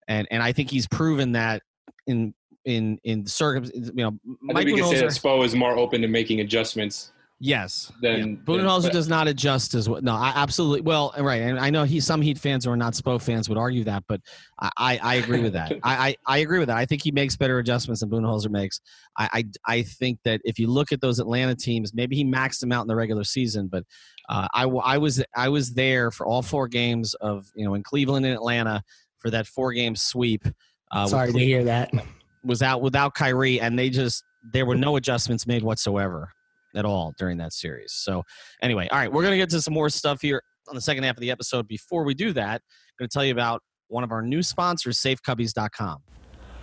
And and I think he's proven that in in in circum. You know, I Mike think we can say that Spo is more open to making adjustments. Yes, Then yeah. Budenholzer but- does not adjust as well. No, I absolutely. Well, right, and I know he some Heat fans who are not Spo fans would argue that, but I I, I agree with that. I, I I agree with that. I think he makes better adjustments than Budenholzer makes. I, I I think that if you look at those Atlanta teams, maybe he maxed them out in the regular season, but uh, I was I was there for all four games of you know in Cleveland and Atlanta for that four game sweep. Uh, with Sorry to hear that. was out without Kyrie, and they just there were no adjustments made whatsoever at all during that series. So anyway, all right, we're gonna get to some more stuff here on the second half of the episode. Before we do that, I'm gonna tell you about one of our new sponsors, SafeCubbies.com.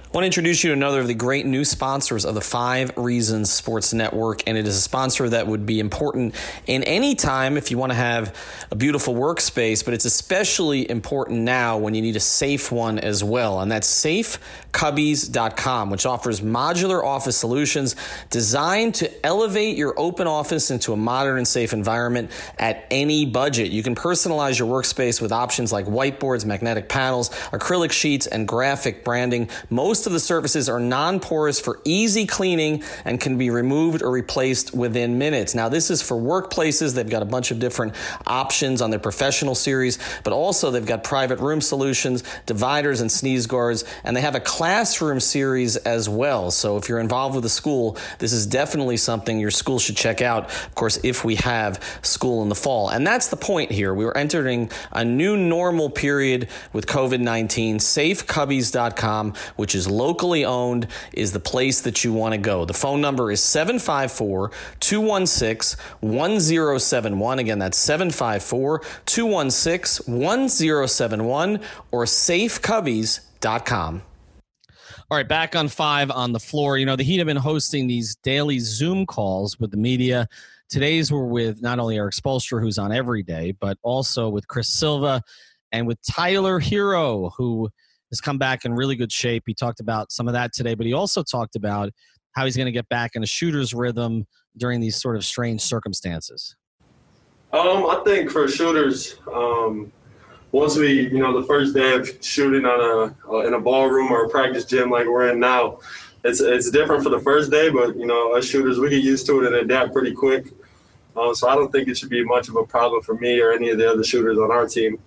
I want to introduce you to another of the great new sponsors of the Five Reasons Sports Network, and it is a sponsor that would be important in any time if you want to have a beautiful workspace, but it's especially important now when you need a safe one as well, and that's safecubbies.com, which offers modular office solutions designed to elevate your open office into a modern and safe environment at any budget. You can personalize your workspace with options like whiteboards, magnetic panels, acrylic sheets, and graphic branding. Most Most of the surfaces are non porous for easy cleaning and can be removed or replaced within minutes. Now, this is for workplaces. They've got a bunch of different options on their professional series, but also they've got private room solutions, dividers, and sneeze guards, and they have a classroom series as well. So if you're involved with a school, this is definitely something your school should check out. Of course, if we have school in the fall. And that's the point here. We are entering a new normal period with COVID 19. SafeCubbies.com, which is locally owned, is the place that you want to go. The phone number is 754 216 1071. Again, that's 754 216 1071 or safecubbies.com. All right, back on five on the floor. You know, the Heat have been hosting these daily Zoom calls with the media. Today's were with not only Erik Spoelstra, who's on every day, but also with Chris Silva and with Tyler Herro, who has come back in really good shape. He talked about some of that today, but he also talked about how he's going to get back in a shooter's rhythm during these sort of strange circumstances. Um, I think for shooters, um, once we, you know, the first day of shooting on a uh, in a ballroom or a practice gym like we're in now, it's it's different for the first day. But you know, us shooters we get used to it and adapt pretty quick. Um, so I don't think it should be much of a problem for me or any of the other shooters on our team.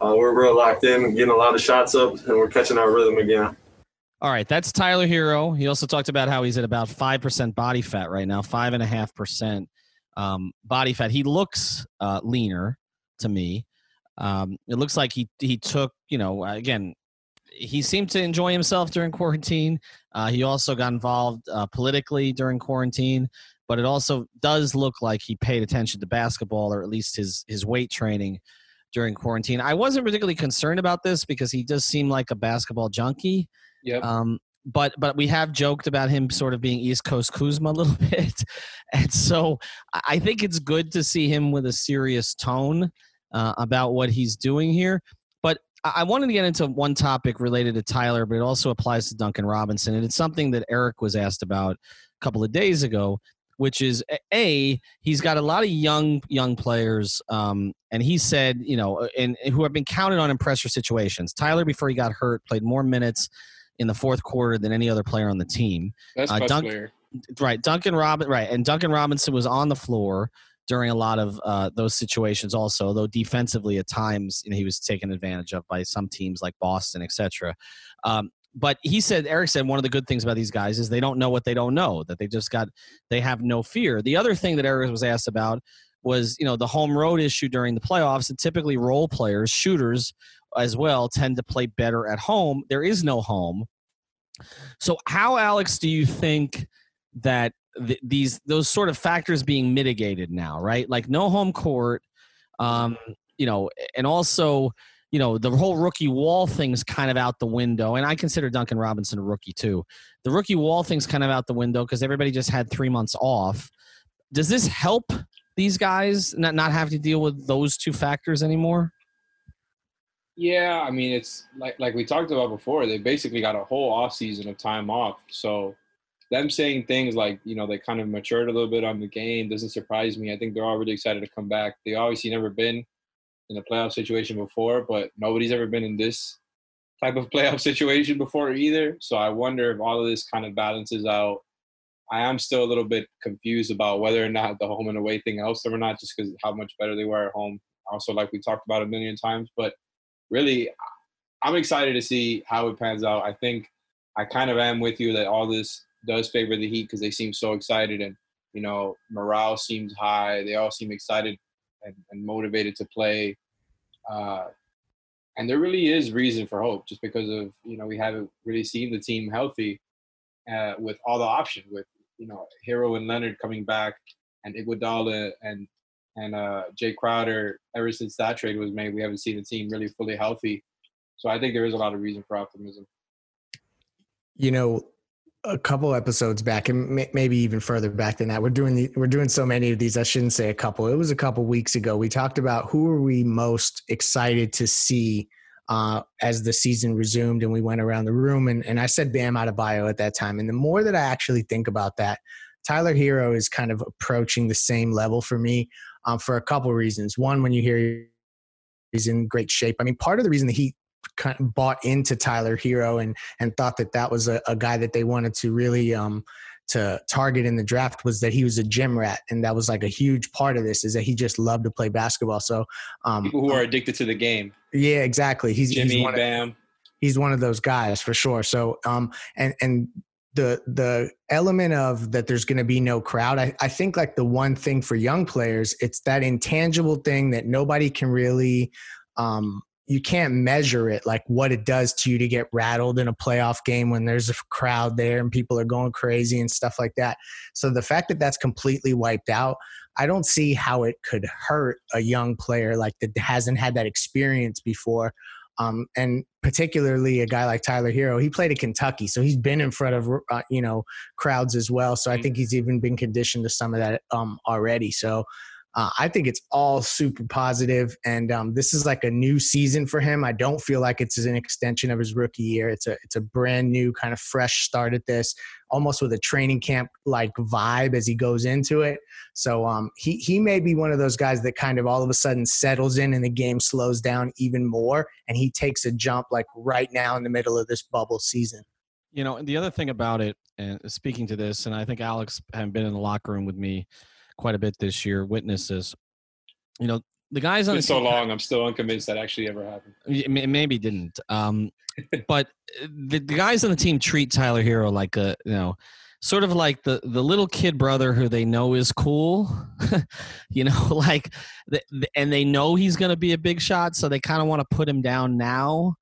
Uh, we're real locked in, getting a lot of shots up, and we're catching our rhythm again. All right, that's Tyler Herro. He also talked about how he's at about five percent body fat right now, five and a half percent um, body fat. He looks uh, leaner to me. Um, it looks like he he took you know again he seemed to enjoy himself during quarantine. Uh, he also got involved uh, politically during quarantine, but it also does look like he paid attention to basketball or at least his his weight training during quarantine. I wasn't particularly concerned about this because he does seem like a basketball junkie. Yep. Um, but but we have joked about him sort of being East Coast Kuzma a little bit, and so I think it's good to see him with a serious tone uh, about what he's doing here. But I wanted to get into one topic related to Tyler, but it also applies to Duncan Robinson, and it's something that Erik was asked about a couple of days ago, which is a he's got a lot of young young players, um, and he said you know, and, and who have been counted on in pressure situations. Tyler, before he got hurt, played more minutes in the fourth quarter than any other player on the team. That's Uh, player. right duncan robin right and duncan robinson was on the floor during a lot of uh, those situations also though defensively at times you know, he was taken advantage of by some teams like boston etc um, but he said erik said one of the good things about these guys is they don't know what they don't know that they just got they have no fear. The other thing that erik was asked about was you know the home road issue during the playoffs and typically role players shooters as well tend to play better at home. There is no home. So how alex do you think that th- these those sort of factors being mitigated now right? Like no home court um you know and also you know the whole rookie wall thing's kind of out the window and i consider duncan robinson a rookie too the rookie wall thing's kind of out the window because everybody just had three months off does this help these guys not not have to deal with those two factors anymore Yeah, I mean it's like like we talked about before. They basically got a whole off season of time off. So them saying things like you know they kind of matured a little bit on the game doesn't surprise me. I think they're all really excited to come back. They obviously never been in a playoff situation before, but nobody's ever been in this type of playoff situation before either. So I wonder if all of this kind of balances out. I am still a little bit confused about whether or not the home and away thing helps them or not, just because how much better they were at home. Also, like we talked about a million times, but really, I'm excited to see how it pans out. I think I kind of am with you that all this does favor the Heat because they seem so excited and you know morale seems high. They all seem excited and, and motivated to play. Uh, and there really is reason for hope, just because of you know we haven't really seen the team healthy uh, with all the options with you know Herro and Leonard coming back and Iguodala and and uh, Jae Crowder. Ever since that trade was made, we haven't seen the team really fully healthy. So I think there is a lot of reason for optimism. you know a couple episodes back and may- maybe even further back than that. We're doing the, we're doing so many of these. I shouldn't say a couple. It was a couple weeks ago. We talked about who are we most excited to see uh, as the season resumed and we went around the room. And, and i said Bam Adebayo at that time. And the more that i actually think about that tyler herro is kind of approaching the same level for me um, for a couple reasons. One when you hear he's in great shape. I mean part of the reason the heat kind of bought into Tyler Herro and and thought that that was a, a guy that they wanted to really um, to target in the draft was that he was a gym rat, and that was like a huge part of this is that he just loved to play basketball. So um, people who are addicted to the game. Yeah, exactly. He's Jimmy he's one Bam. Of, he's one of those guys for sure. So um, and and the the element of that there's going to be no crowd I, I think like the one thing for young players it's that intangible thing that nobody can really um, you can't measure it like what it does to you to get rattled in a playoff game when there's a crowd there and people are going crazy and stuff like that so the fact that that's completely wiped out i don't see how it could hurt a young player like that hasn't had that experience before um, and particularly a guy like Tyler Herro, he played at Kentucky, so he's been in front of uh, you know crowds as well. So I mm. think he's even been conditioned to some of that um, already. So uh, I think it's all super positive, and um, this is like a new season for him. I don't feel like it's an extension of his rookie year. It's a it's a brand new kind of fresh start at this, almost with a training camp like vibe as he goes into it. So um, he he may be one of those guys that kind of all of a sudden settles in and the game slows down even more, and he takes a jump like right now in the middle of this bubble season. You know, and the other thing about it, and speaking to this, and I think Alex had been in the locker room with me quite a bit this year. Witnesses, you know, the guys on it's been so long. I'm still unconvinced that actually ever happened. Maybe didn't. Um, but uh, the, the guys on the team treat Tyler Herro like a you know sort of like the the little kid brother who they know is cool you know like the, the, and they know he's going to be a big shot so they kind of want to put him down now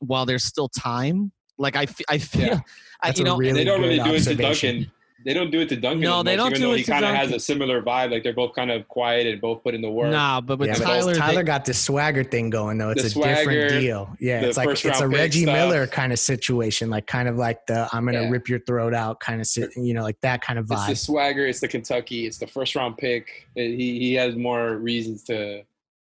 while there's still time like i, I feel yeah. I, you know really they don't really do it to duncan they don't do it to Duncan. No, they don't do it he kind of has a similar vibe. Like they're both kind of quiet and both put in the work. Nah, but with yeah, Tyler, Tyler they, got the swagger thing going though. It's a swagger, different deal. Yeah, it's like it's a Reggie Miller kind of situation, like kind of like the I'm gonna yeah. rip your throat out kind of, you know, like that kind of vibe. It's the swagger. It's the Kentucky. It's the first round pick. He he has more reasons to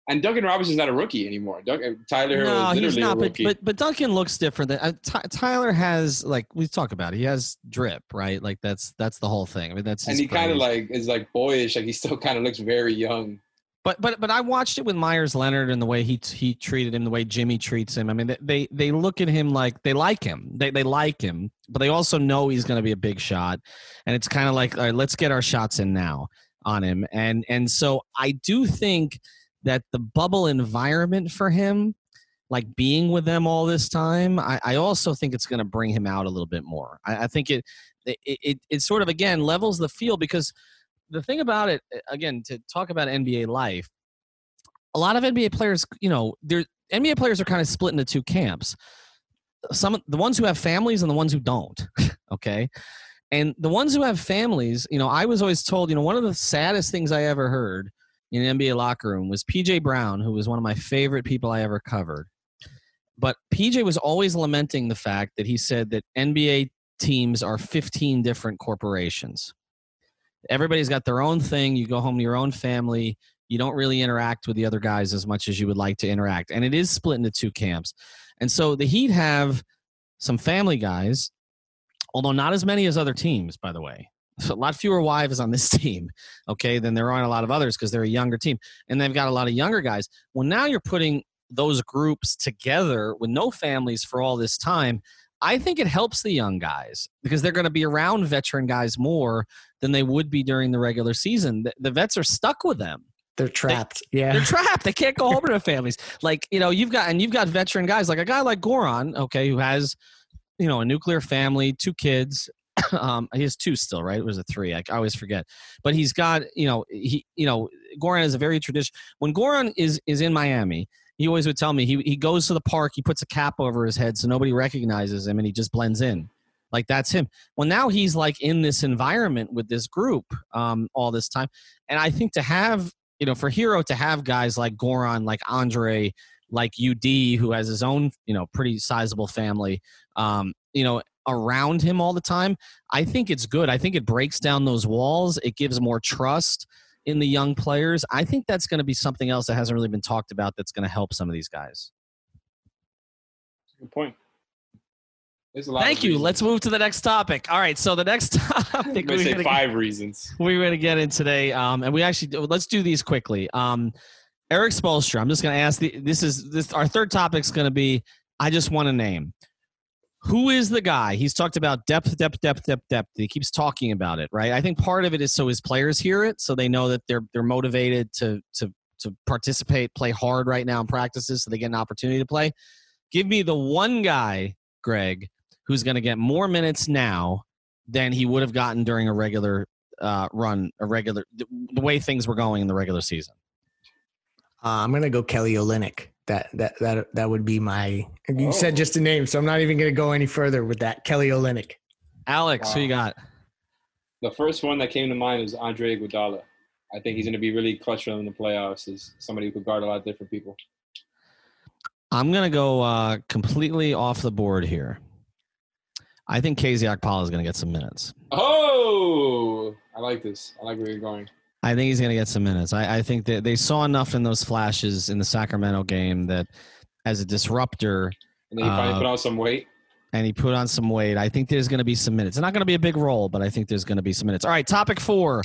and Duncan Robinson's not a rookie anymore. Duncan, Tyler no, he's not, but, but, but Duncan looks different. Than, uh, Tyler has like we talk about. It, he has drip, right? Like that's that's the whole thing. I mean, that's and he kind of like is like boyish. Like he still kind of looks very young. But but but I watched it with Meyers Leonard and the way he he treated him, the way Jimmy treats him. I mean, they they look at him like they like him. They they like him, but they also know he's going to be a big shot. And it's kind of like, all right, let's get our shots in now on him. And and so I do think that the bubble environment for him, like being with them all this time, I, I also think it's going to bring him out a little bit more. I, I think it, it, it it sort of again levels the field because the thing about it again to talk about NBA life, a lot of NBA players, you know, they're NBA players are kind of split into two camps. Some the ones who have families and the ones who don't. okay. And the ones who have families, you know, I was always told, you know, one of the saddest things I ever heard in an NBA locker room was PJ Brown, who was one of my favorite people I ever covered. But PJ was always lamenting the fact that he said that NBA teams are 15 different corporations. Everybody's got their own thing. You go home to your own family. You don't really interact with the other guys as much as you would like to interact. And it is split into two camps. And so the Heat have some family guys, although not as many as other teams, by the way a lot fewer wives on this team, okay, than there are on a lot of others because they're a younger team. And they've got a lot of younger guys. Well, now you're putting those groups together with no families for all this time. I think it helps the young guys because they're going to be around veteran guys more than they would be during the regular season. The, the vets are stuck with them. They're trapped. They, yeah. They're trapped. They can't go home to their families. Like, you know, you've got, and you've got veteran guys like a guy like Goran, okay, who has, you know, a nuclear family, two kids, um, he has two still, right? It was a three. I, always forget. But he's got, you know, he, you know, Goran is a very traditional. When Goran is is in Miami, he always would tell me he he goes to the park, he puts a cap over his head so nobody recognizes him, and he just blends in. Like that's him. Well, now he's like in this environment with this group um, all this time, and I think to have, you know, for Herro to have guys like Goran, like Andre, like UD, who has his own, you know, pretty sizable family, um, you know, around him all the time, I think it's good. I think it breaks down those walls. It gives more trust in the young players. I think that's going to be something else that hasn't really been talked about that's going to help some of these guys. Good point. Thank you. Let's move to the next topic. All right. So the next topic we say five get, reasons we're going to get in today, um, and we actually let's do these quickly. Um, Erik Spoelstra. I'm just going to ask the. This is this. Our third topic is going to be. I just want a name. Who is the guy? He's talked about depth, depth, depth, depth, depth. He keeps talking about it, right? I think part of it is so his players hear it, so they know that they're they're motivated to to to participate, play hard right now in practices, so they get an opportunity to play. Give me the one guy, Greg, who's going to get more minutes now than he would have gotten during a regular uh, run, a regular the way things were going in the regular season. Uh, I'm gonna go Kelly Olynyk. That that that that would be my. You oh. said just a name, so I'm not even gonna go any further with that. Kelly Olynyk. Alex, wow. who you got? The first one that came to mind is Andre Iguodala. I think he's going to be really clutch in the playoffs as somebody who could guard a lot of different people. I'm going to go uh, completely off the board here. I think KZ Okpala is going to get some minutes. Oh, I like this. I like where you're going. I think he's going to get some minutes. I, I think that they saw enough in those flashes in the Sacramento game that as a disruptor. And he finally uh, put on some weight. And he put on some weight. I think there's going to be some minutes. It's not going to be a big role, but I think there's going to be some minutes. All right, topic four.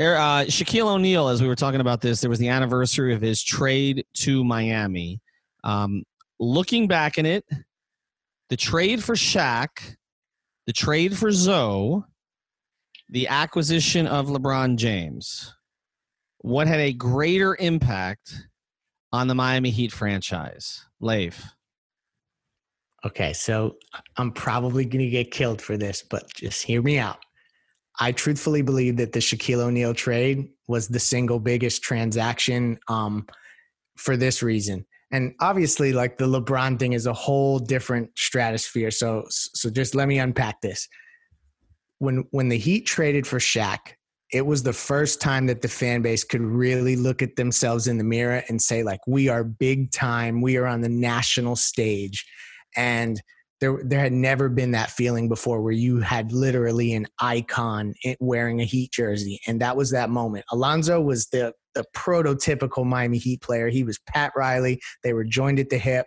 Uh, Shaquille O'Neal, as we were talking about this, there was the anniversary of his trade to Miami. Um, looking back in it, the trade for Shaq, the trade for Zo, the acquisition of LeBron James, what had a greater impact on the Miami Heat franchise? Leif. Okay, so I'm probably going to get killed for this, but just hear me out. I truthfully believe that the Shaquille O'Neal trade was the single biggest transaction um, for this reason. And obviously, like the LeBron thing is a whole different stratosphere. So, so just let me unpack this when when the Heat traded for Shaq, it was the first time that the fan base could really look at themselves in the mirror and say like we are big time, we are on the national stage. And there there had never been that feeling before where you had literally an icon wearing a Heat jersey and that was that moment. Alonzo was the the prototypical Miami Heat player. He was Pat Riley. They were joined at the hip.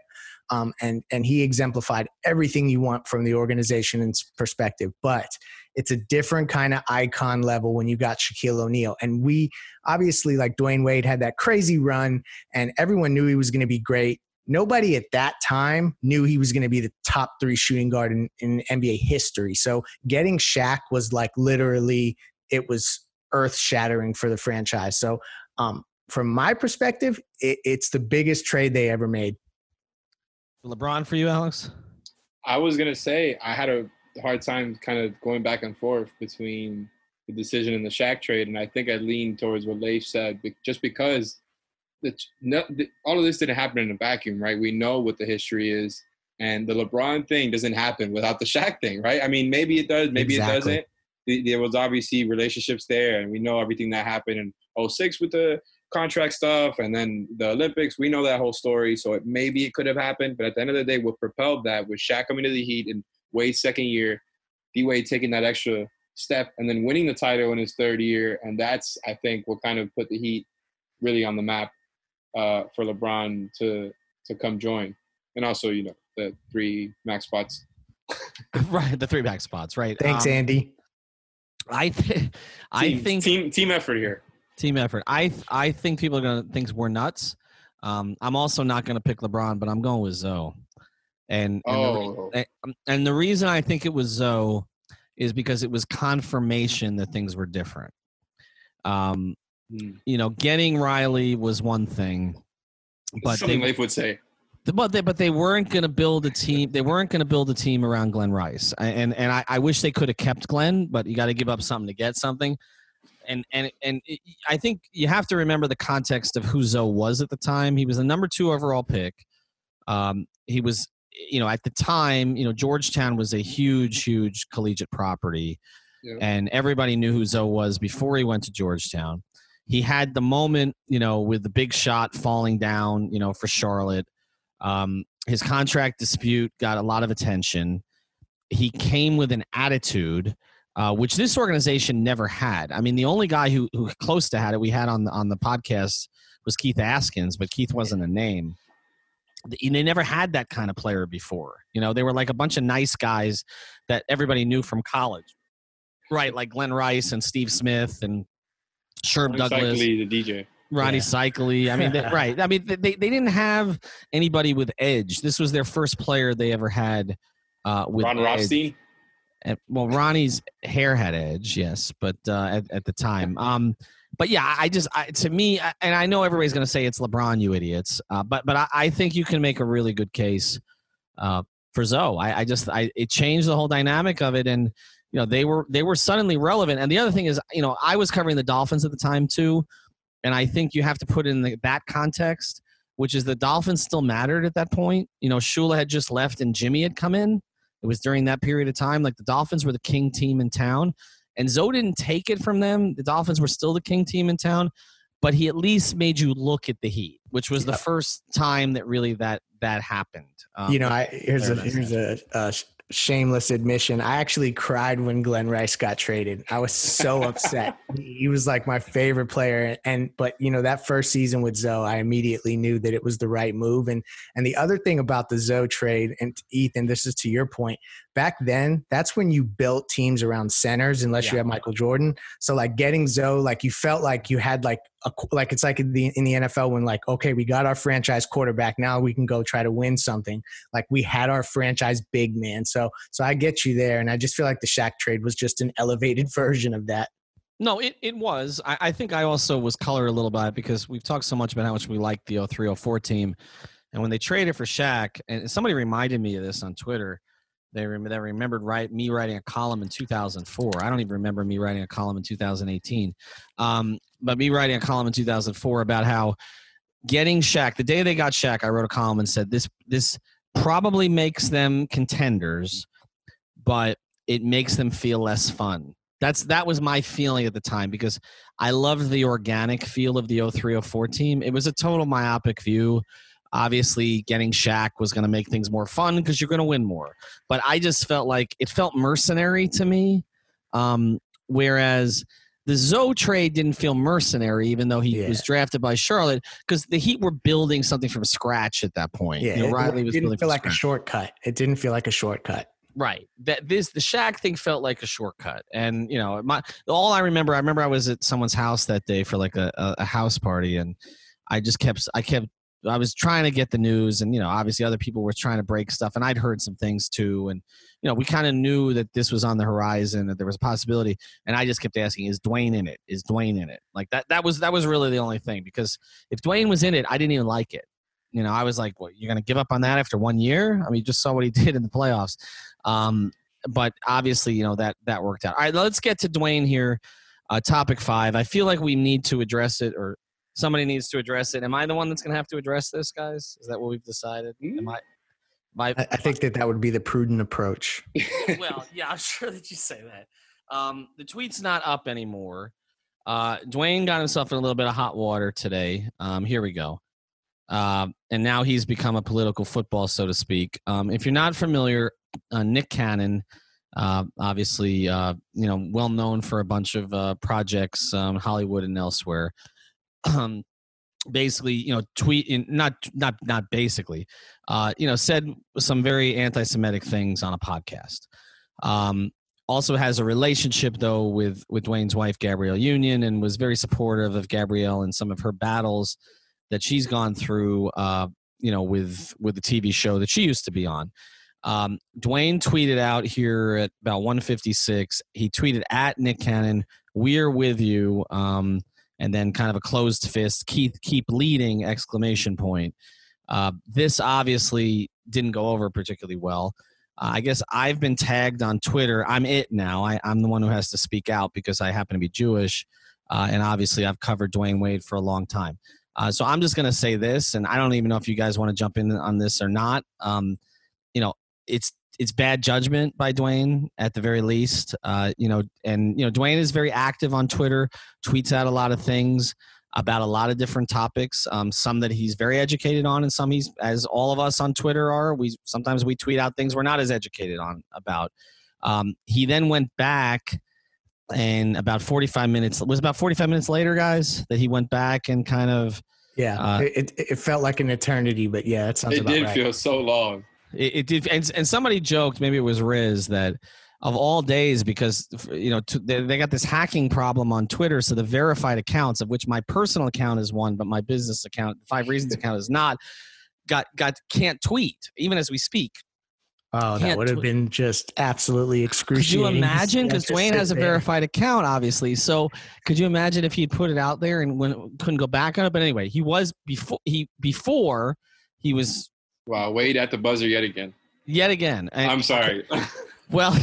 Um, and and he exemplified everything you want from the organization and perspective. But it's a different kind of icon level when you got Shaquille O'Neal. And we obviously, like Dwyane Wade, had that crazy run, and everyone knew he was going to be great. Nobody at that time knew he was going to be the top three shooting guard in, in NBA history. So getting Shaq was like literally, it was earth shattering for the franchise. So, um, from my perspective, it, it's the biggest trade they ever made. LeBron for you, Alex? I was gonna say I had a hard time kind of going back and forth between the decision and the Shaq trade, and I think I leaned towards what Leif said, just because the, the, all of this didn't happen in a vacuum, right? We know what the history is, and the LeBron thing doesn't happen without the Shaq thing, right? I mean, maybe it does, maybe exactly. it doesn't. There was obviously relationships there, and we know everything that happened in 06 with the contract stuff and then the Olympics. We know that whole story. So it, maybe it could have happened. But at the end of the day, what propelled that was Shaq coming to the Heat and Wade's second year, D Wade taking that extra step and then winning the title in his third year. And that's, I think, what kind of put the Heat really on the map uh, for LeBron to to come join. And also, you know, the three max spots. right, the three max spots. Right. Thanks, um, Andy. I th- I think team team effort here. Team effort. I I think people are gonna think we're nuts. Um, I'm also not gonna pick LeBron, but I'm going with Zo. And and, oh. the, um, and the reason I think it was Zo is because it was confirmation that things were different. Um, hmm. you know, getting Riley was one thing, but something they, Leif would say. But they, but they weren't going to build a team. They weren't going to build a team around Glen Rice, and and I, I wish they could have kept Glen, but you got to give up something to get something. And and and it, I think you have to remember the context of who Zo was at the time. He was the number two overall pick. Um, he was you know, at the time, you know, Georgetown was a huge, huge collegiate property, yeah. and everybody knew who Zo was before he went to Georgetown. He had the moment, you know, with the big shot falling down, you know, for Charlotte. Um, his contract dispute got a lot of attention. He came with an attitude, uh, which this organization never had. I mean, the only guy who who close to had it we had on the on the podcast was Keith Askins, but Keith wasn't a name they never had that kind of player before. You know, they were like a bunch of nice guys that everybody knew from college, right? Like Glen Rice and Steve Smith and Sherb Douglas. the DJ. Ronnie Yeah. Seikaly. I mean, they, right. I mean, they, they didn't have anybody with edge. This was their first player they ever had uh, with Ron. Rothstein. And- well, Ronnie's hair had edge, yes, but uh, at, at the time. Um, but yeah, I just I, to me, and I know everybody's going to say it's LeBron, you idiots. Uh, but but I, I think you can make a really good case uh, for Zo. I, I just I it changed the whole dynamic of it, and you know they were they were suddenly relevant. And the other thing is, you know, I was covering the Dolphins at the time too, and I think you have to put in the, that context, which is the Dolphins still mattered at that point. You know, Shula had just left and Jimmy had come in. It was during that period of time. Like the Dolphins were the king team in town, and Zo didn't take it from them. The Dolphins were still the king team in town, but he at least made you look at the Heat, which was the first time that really that that happened. Um, you know, I here's a here's a, a shameless admission. I actually cried when Glen Rice got traded. I was so upset. He was like my favorite player, and but you know that first season with Zo, I immediately knew that it was the right move. And and the other thing about the Zo trade, and Ethan, this is to your point. Back then, that's when you built teams around centers, unless you had Michael Jordan. So like getting Zo, like you felt like you had like a like it's like in the in the NFL when like okay, we got our franchise quarterback, now we can go try to win something like we had our franchise big man. So so I get you there, and I just feel like the Shaq trade was just an elevated version of that. No, it, it was. I, I think I also was colored a little by it because we've talked so much about how much we liked the 03 04 team. And when they traded for Shaq, and somebody reminded me of this on Twitter, they, rem- they remembered me writing a column in 2004. I don't even remember me writing a column in 2018. Um, but me writing a column in 2004 about how getting Shaq, the day they got Shaq, I wrote a column and said this, this probably makes them contenders, but it makes them feel less fun. That's that was my feeling at the time because I loved the organic feel of the 0304 team. It was a total myopic view. Obviously, getting Shaq was going to make things more fun because you're going to win more. But I just felt like it felt mercenary to me. Um, whereas the Zo trade didn't feel mercenary, even though he Yeah. was drafted by Charlotte, because the Heat were building something from scratch at that point. Yeah, You know, it- Riley it was didn't feel like a shortcut. It didn't feel like a shortcut. Right. That this the Shaq thing felt like a shortcut, and you know, my all I remember, I remember I was at someone's house that day for like a, a, a house party, and I just kept, I kept, I was trying to get the news, and you know, obviously other people were trying to break stuff, and I'd heard some things too, and you know, we kind of knew that this was on the horizon, that there was a possibility, and I just kept asking, is Dwyane in it? Is Dwyane in it? Like that. That was that was really the only thing because if Dwyane was in it, I didn't even like it. You know, I was like, "What? You're to give up on that after one year?" I mean, you just saw what he did in the playoffs. Um, but obviously, you know that that worked out. All right, let's get to Dwyane here. Uh, topic five. I feel like we need to address it, or somebody needs to address it. Am I the one that's going to have to address this, guys? Is that what we've decided? Am I? am I- I, I think that that would be the prudent approach. well, yeah, I'm sure that you say that. Um, the tweet's not up anymore. Uh, Dwyane got himself in a little bit of hot water today. Um, here we go. Um, and now he's become a political football, so to speak. Um, if you're not familiar, uh, Nick Cannon, uh, obviously, uh, you know, well known for a bunch of uh, projects, um, Hollywood and elsewhere. Um, basically, you know, tweet not not not basically, uh, you know, said some very anti-Semitic things on a podcast. Um, also has a relationship though with with Dwyane's wife Gabrielle Union, and was very supportive of Gabrielle and some of her battles that she's gone through. Uh, you know, with with the TV show that she used to be on. Um, Dwyane tweeted out here at about 156. He tweeted at Nick Cannon, "We're with you," um, and then kind of a closed fist, "Keith, keep leading!" Exclamation point. Uh, this obviously didn't go over particularly well. Uh, I guess I've been tagged on Twitter. I'm it now. I, I'm the one who has to speak out because I happen to be Jewish, uh, and obviously I've covered Dwyane Wade for a long time. Uh, so I'm just going to say this, and I don't even know if you guys want to jump in on this or not. Um, you know, it's it's bad judgment by Dwyane at the very least. Uh, you know, and you know, Dwyane is very active on Twitter, tweets out a lot of things about a lot of different topics. Um, some that he's very educated on, and some he's, as all of us on Twitter are. We sometimes we tweet out things we're not as educated on about. Um, he then went back and about 45 minutes it was about 45 minutes later guys that he went back and kind of Yeah, Uh, it, it, it felt like an eternity, but yeah, that sounds it about did right. feel so long. It, it did and, and somebody joked maybe it was riz that of all days because you know they, they got this hacking problem on Twitter. So the verified accounts, of which my personal account is one, but my business account, Five Reasons account, is not, got got can't tweet even as we speak. Oh, that would have been just absolutely excruciating. Could you imagine? Because Dwyane has a verified account, obviously. So could you imagine if he'd put it out there and when couldn't go back on it? But anyway, he was before he before he was Wow, Wade at the buzzer yet again. yet again. and- I'm sorry. Well,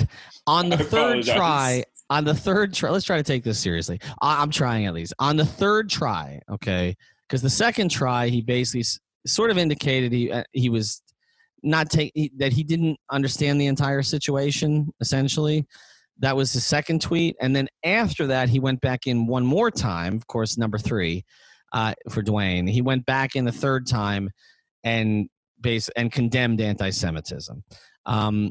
on the I third apologize. try, on the third try, let's try to take this seriously. I, I'm trying at least. On the third try, okay, because the second try, he basically s- sort of indicated he uh, he was not take he, that he didn't understand the entire situation. Essentially, that was his second tweet, and then after that, he went back in one more time. Of course, number three uh, for Dwyane. He went back in the third time and base and condemned anti-Semitism. Um,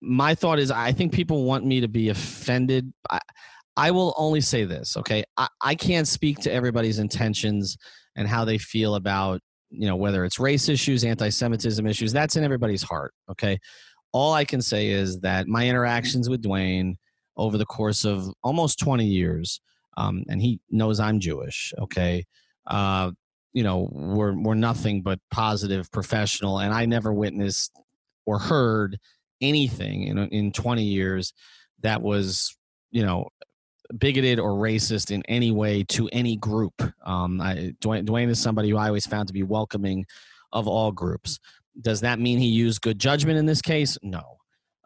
my thought is I think people want me to be offended. I, I will only say this, okay? I, I can't speak to everybody's intentions and how they feel about, you know, whether it's race issues, anti Semitism issues. That's in everybody's heart, okay? All I can say is that my interactions with Dwyane over the course of almost 20 years, um, and he knows I'm Jewish, okay? Uh, you know, were, were nothing but positive, professional, and I never witnessed or heard anything in in 20 years that was you know bigoted or racist in any way to any group. Um, I, Dwyane, Dwyane is somebody who I always found to be welcoming of all groups. Does that mean he used good judgment in this case? No.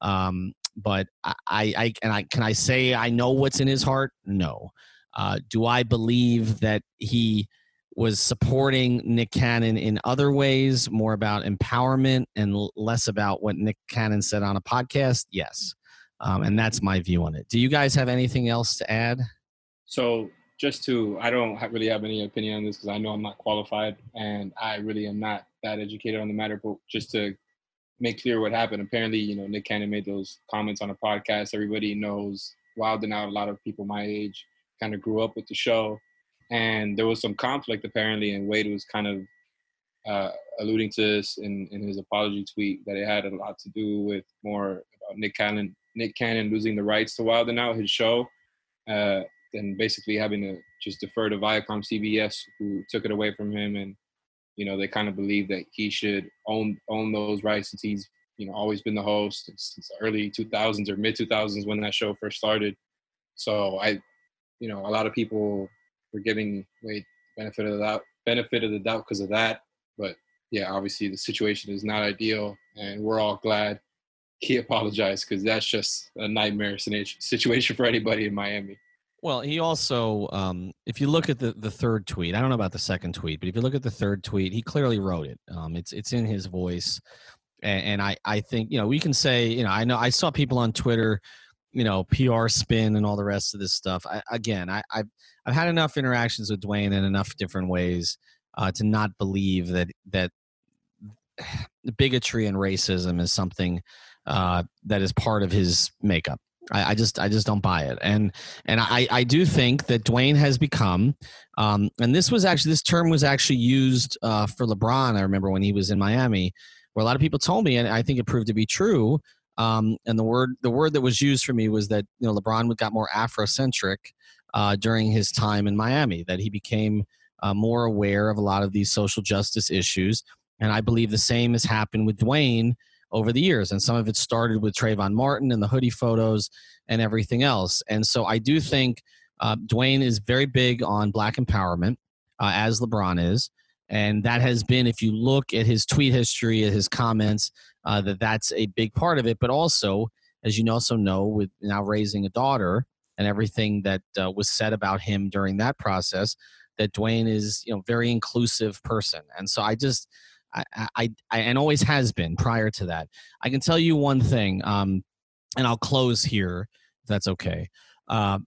Um, but I, I, and I can I say I know what's in his heart? No. Uh, do I believe that he was supporting Nick Cannon in other ways, more about empowerment and less about what Nick Cannon said on a podcast? Yes. Um, and that's my view on it. Do you guys have anything else to add? So just to, I don't really have any opinion on this because I know I'm not qualified and I really am not that educated on the matter. But just to make clear what happened, apparently, you know, Nick Cannon made those comments on a podcast. Everybody knows Wild and Out. A lot of people my age kind of grew up with the show, and there was some conflict apparently, and Wade was kind of uh, alluding to this in, in his apology tweet that it had a lot to do with more about Nick Cannon, Nick Cannon losing the rights to Wild and Out, his show, uh, and basically having to just defer to Viacom CBS, who took it away from him, and you know they kind of believe that he should own own those rights since he's you know always been the host since the early 2000s or mid 2000s when that show first started. So I, you know, a lot of people were giving Wade benefit of the doubt, benefit of the doubt because of that. But yeah, obviously the situation is not ideal, and we're all glad he apologized because that's just a nightmare situation for anybody in Miami. Well, he also, um, if you look at the, the third tweet, I don't know about the second tweet, but if you look at the third tweet, he clearly wrote it. Um, it's it's in his voice, and, and I I think you know we can say you know I know I saw people on Twitter, you know PR spin and all the rest of this stuff. I, again, I I've, I've had enough interactions with Dwyane in enough different ways uh, to not believe that that bigotry and racism is something uh, that is part of his makeup. I, I just I just don't buy it, and and I I do think that Dwyane has become, um, and this was actually this term was actually used uh, for LeBron. I remember when he was in Miami, where a lot of people told me, and I think it proved to be true. Um, and the word the word that was used for me was that you know LeBron got more Afrocentric uh, during his time in Miami. That he became uh, more aware of a lot of these social justice issues, and I believe the same has happened with Dwyane over the years. And some of it started with Trayvon Martin and the hoodie photos and everything else. And so I do think uh, Dwyane is very big on black empowerment, uh, as LeBron is. And that has been, if you look at his tweet history, at his comments, uh, that that's a big part of it. But also, as you also know, with now raising a daughter and everything that uh, was said about him during that process, that Dwyane is, you know, very inclusive person. And so I just, I, I, I, and always has been prior to that. I can tell you one thing, um, and I'll close here if that's okay. Uh,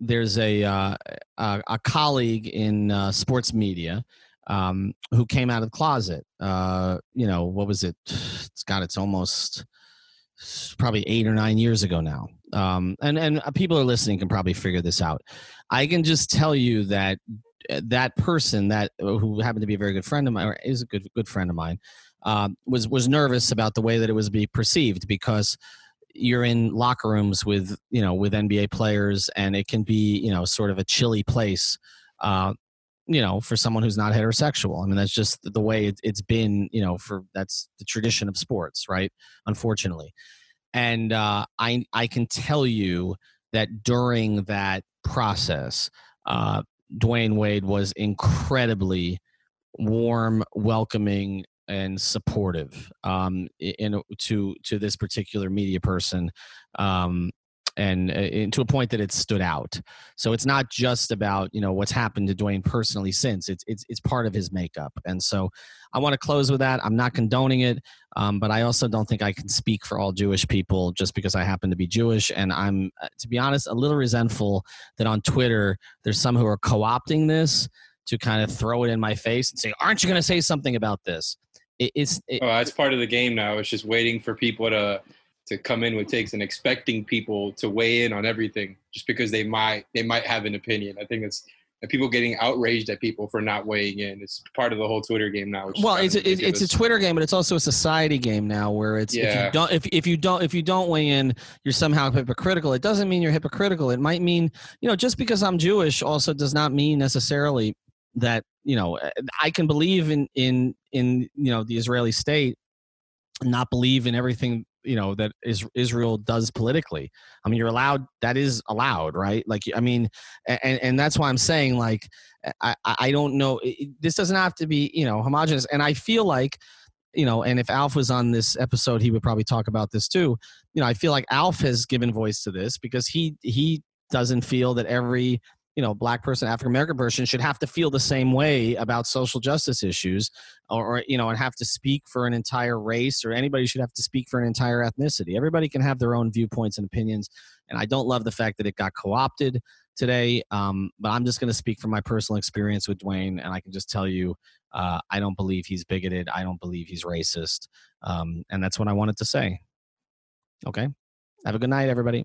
there's a, uh, a a colleague in uh, sports media um, who came out of the closet. Uh, you know, what was it? It's got it's almost probably eight or nine years ago now. Um, and and people are listening can probably figure this out. I can just tell you that that person that who happened to be a very good friend of mine or is a good good friend of mine um, was was nervous about the way that it was being perceived because you're in locker rooms with you know with NBA players, and it can be you know sort of a chilly place. Uh, you know, for someone who's not heterosexual. I mean, that's just the way it, it's been. You know, for that's the tradition of sports, right? Unfortunately, and uh, I I can tell you that during that process, uh, Dwyane Wade was incredibly warm, welcoming, and supportive um, in to to this particular media person. Um, and, uh, to a point that it stood out. So it's not just about you know what's happened to Dwyane personally since it's it's it's part of his makeup. And so I want to close with that. I'm not condoning it, um, but I also don't think I can speak for all Jewish people just because I happen to be Jewish. And I'm uh, to be honest a little resentful that on Twitter there's some who are co-opting this to kind of throw it in my face and say, "Aren't you going to say something about this?" It, it's it, oh, that's part of the game now. It's just waiting for people to to come in with takes and expecting people to weigh in on everything just because they might they might have an opinion. I think it's and people getting outraged at people for not weighing in. It's part of the whole Twitter game now. Well, it's a, it's a Twitter game, but it's also a society game now, where it's yeah. if you don't if, if you don't if you don't weigh in, you're somehow hypocritical. It doesn't mean you're hypocritical. It might mean you know just because I'm Jewish also does not mean necessarily that you know I can believe in in in you know the Israeli state, not believe in everything you know that is Israel does politically. I mean, you're allowed. That is allowed, right? Like, I mean, and and that's why I'm saying like, I I don't know. This doesn't have to be you know homogenous. And I feel like, you know, and if Alf was on this episode, he would probably talk about this too. You know, I feel like Alf has given voice to this because he he doesn't feel that every you know black person african american person should have to feel the same way about social justice issues or, or, you know and have to speak for an entire race or anybody should have to speak for an entire ethnicity. Everybody can have their own viewpoints and opinions and i don't love the fact that it got co-opted today um, but i'm just going to speak from my personal experience with dwyane and i can just tell you uh, i don't believe he's bigoted i don't believe he's racist um, and that's what i wanted to say. Okay? Have a good night everybody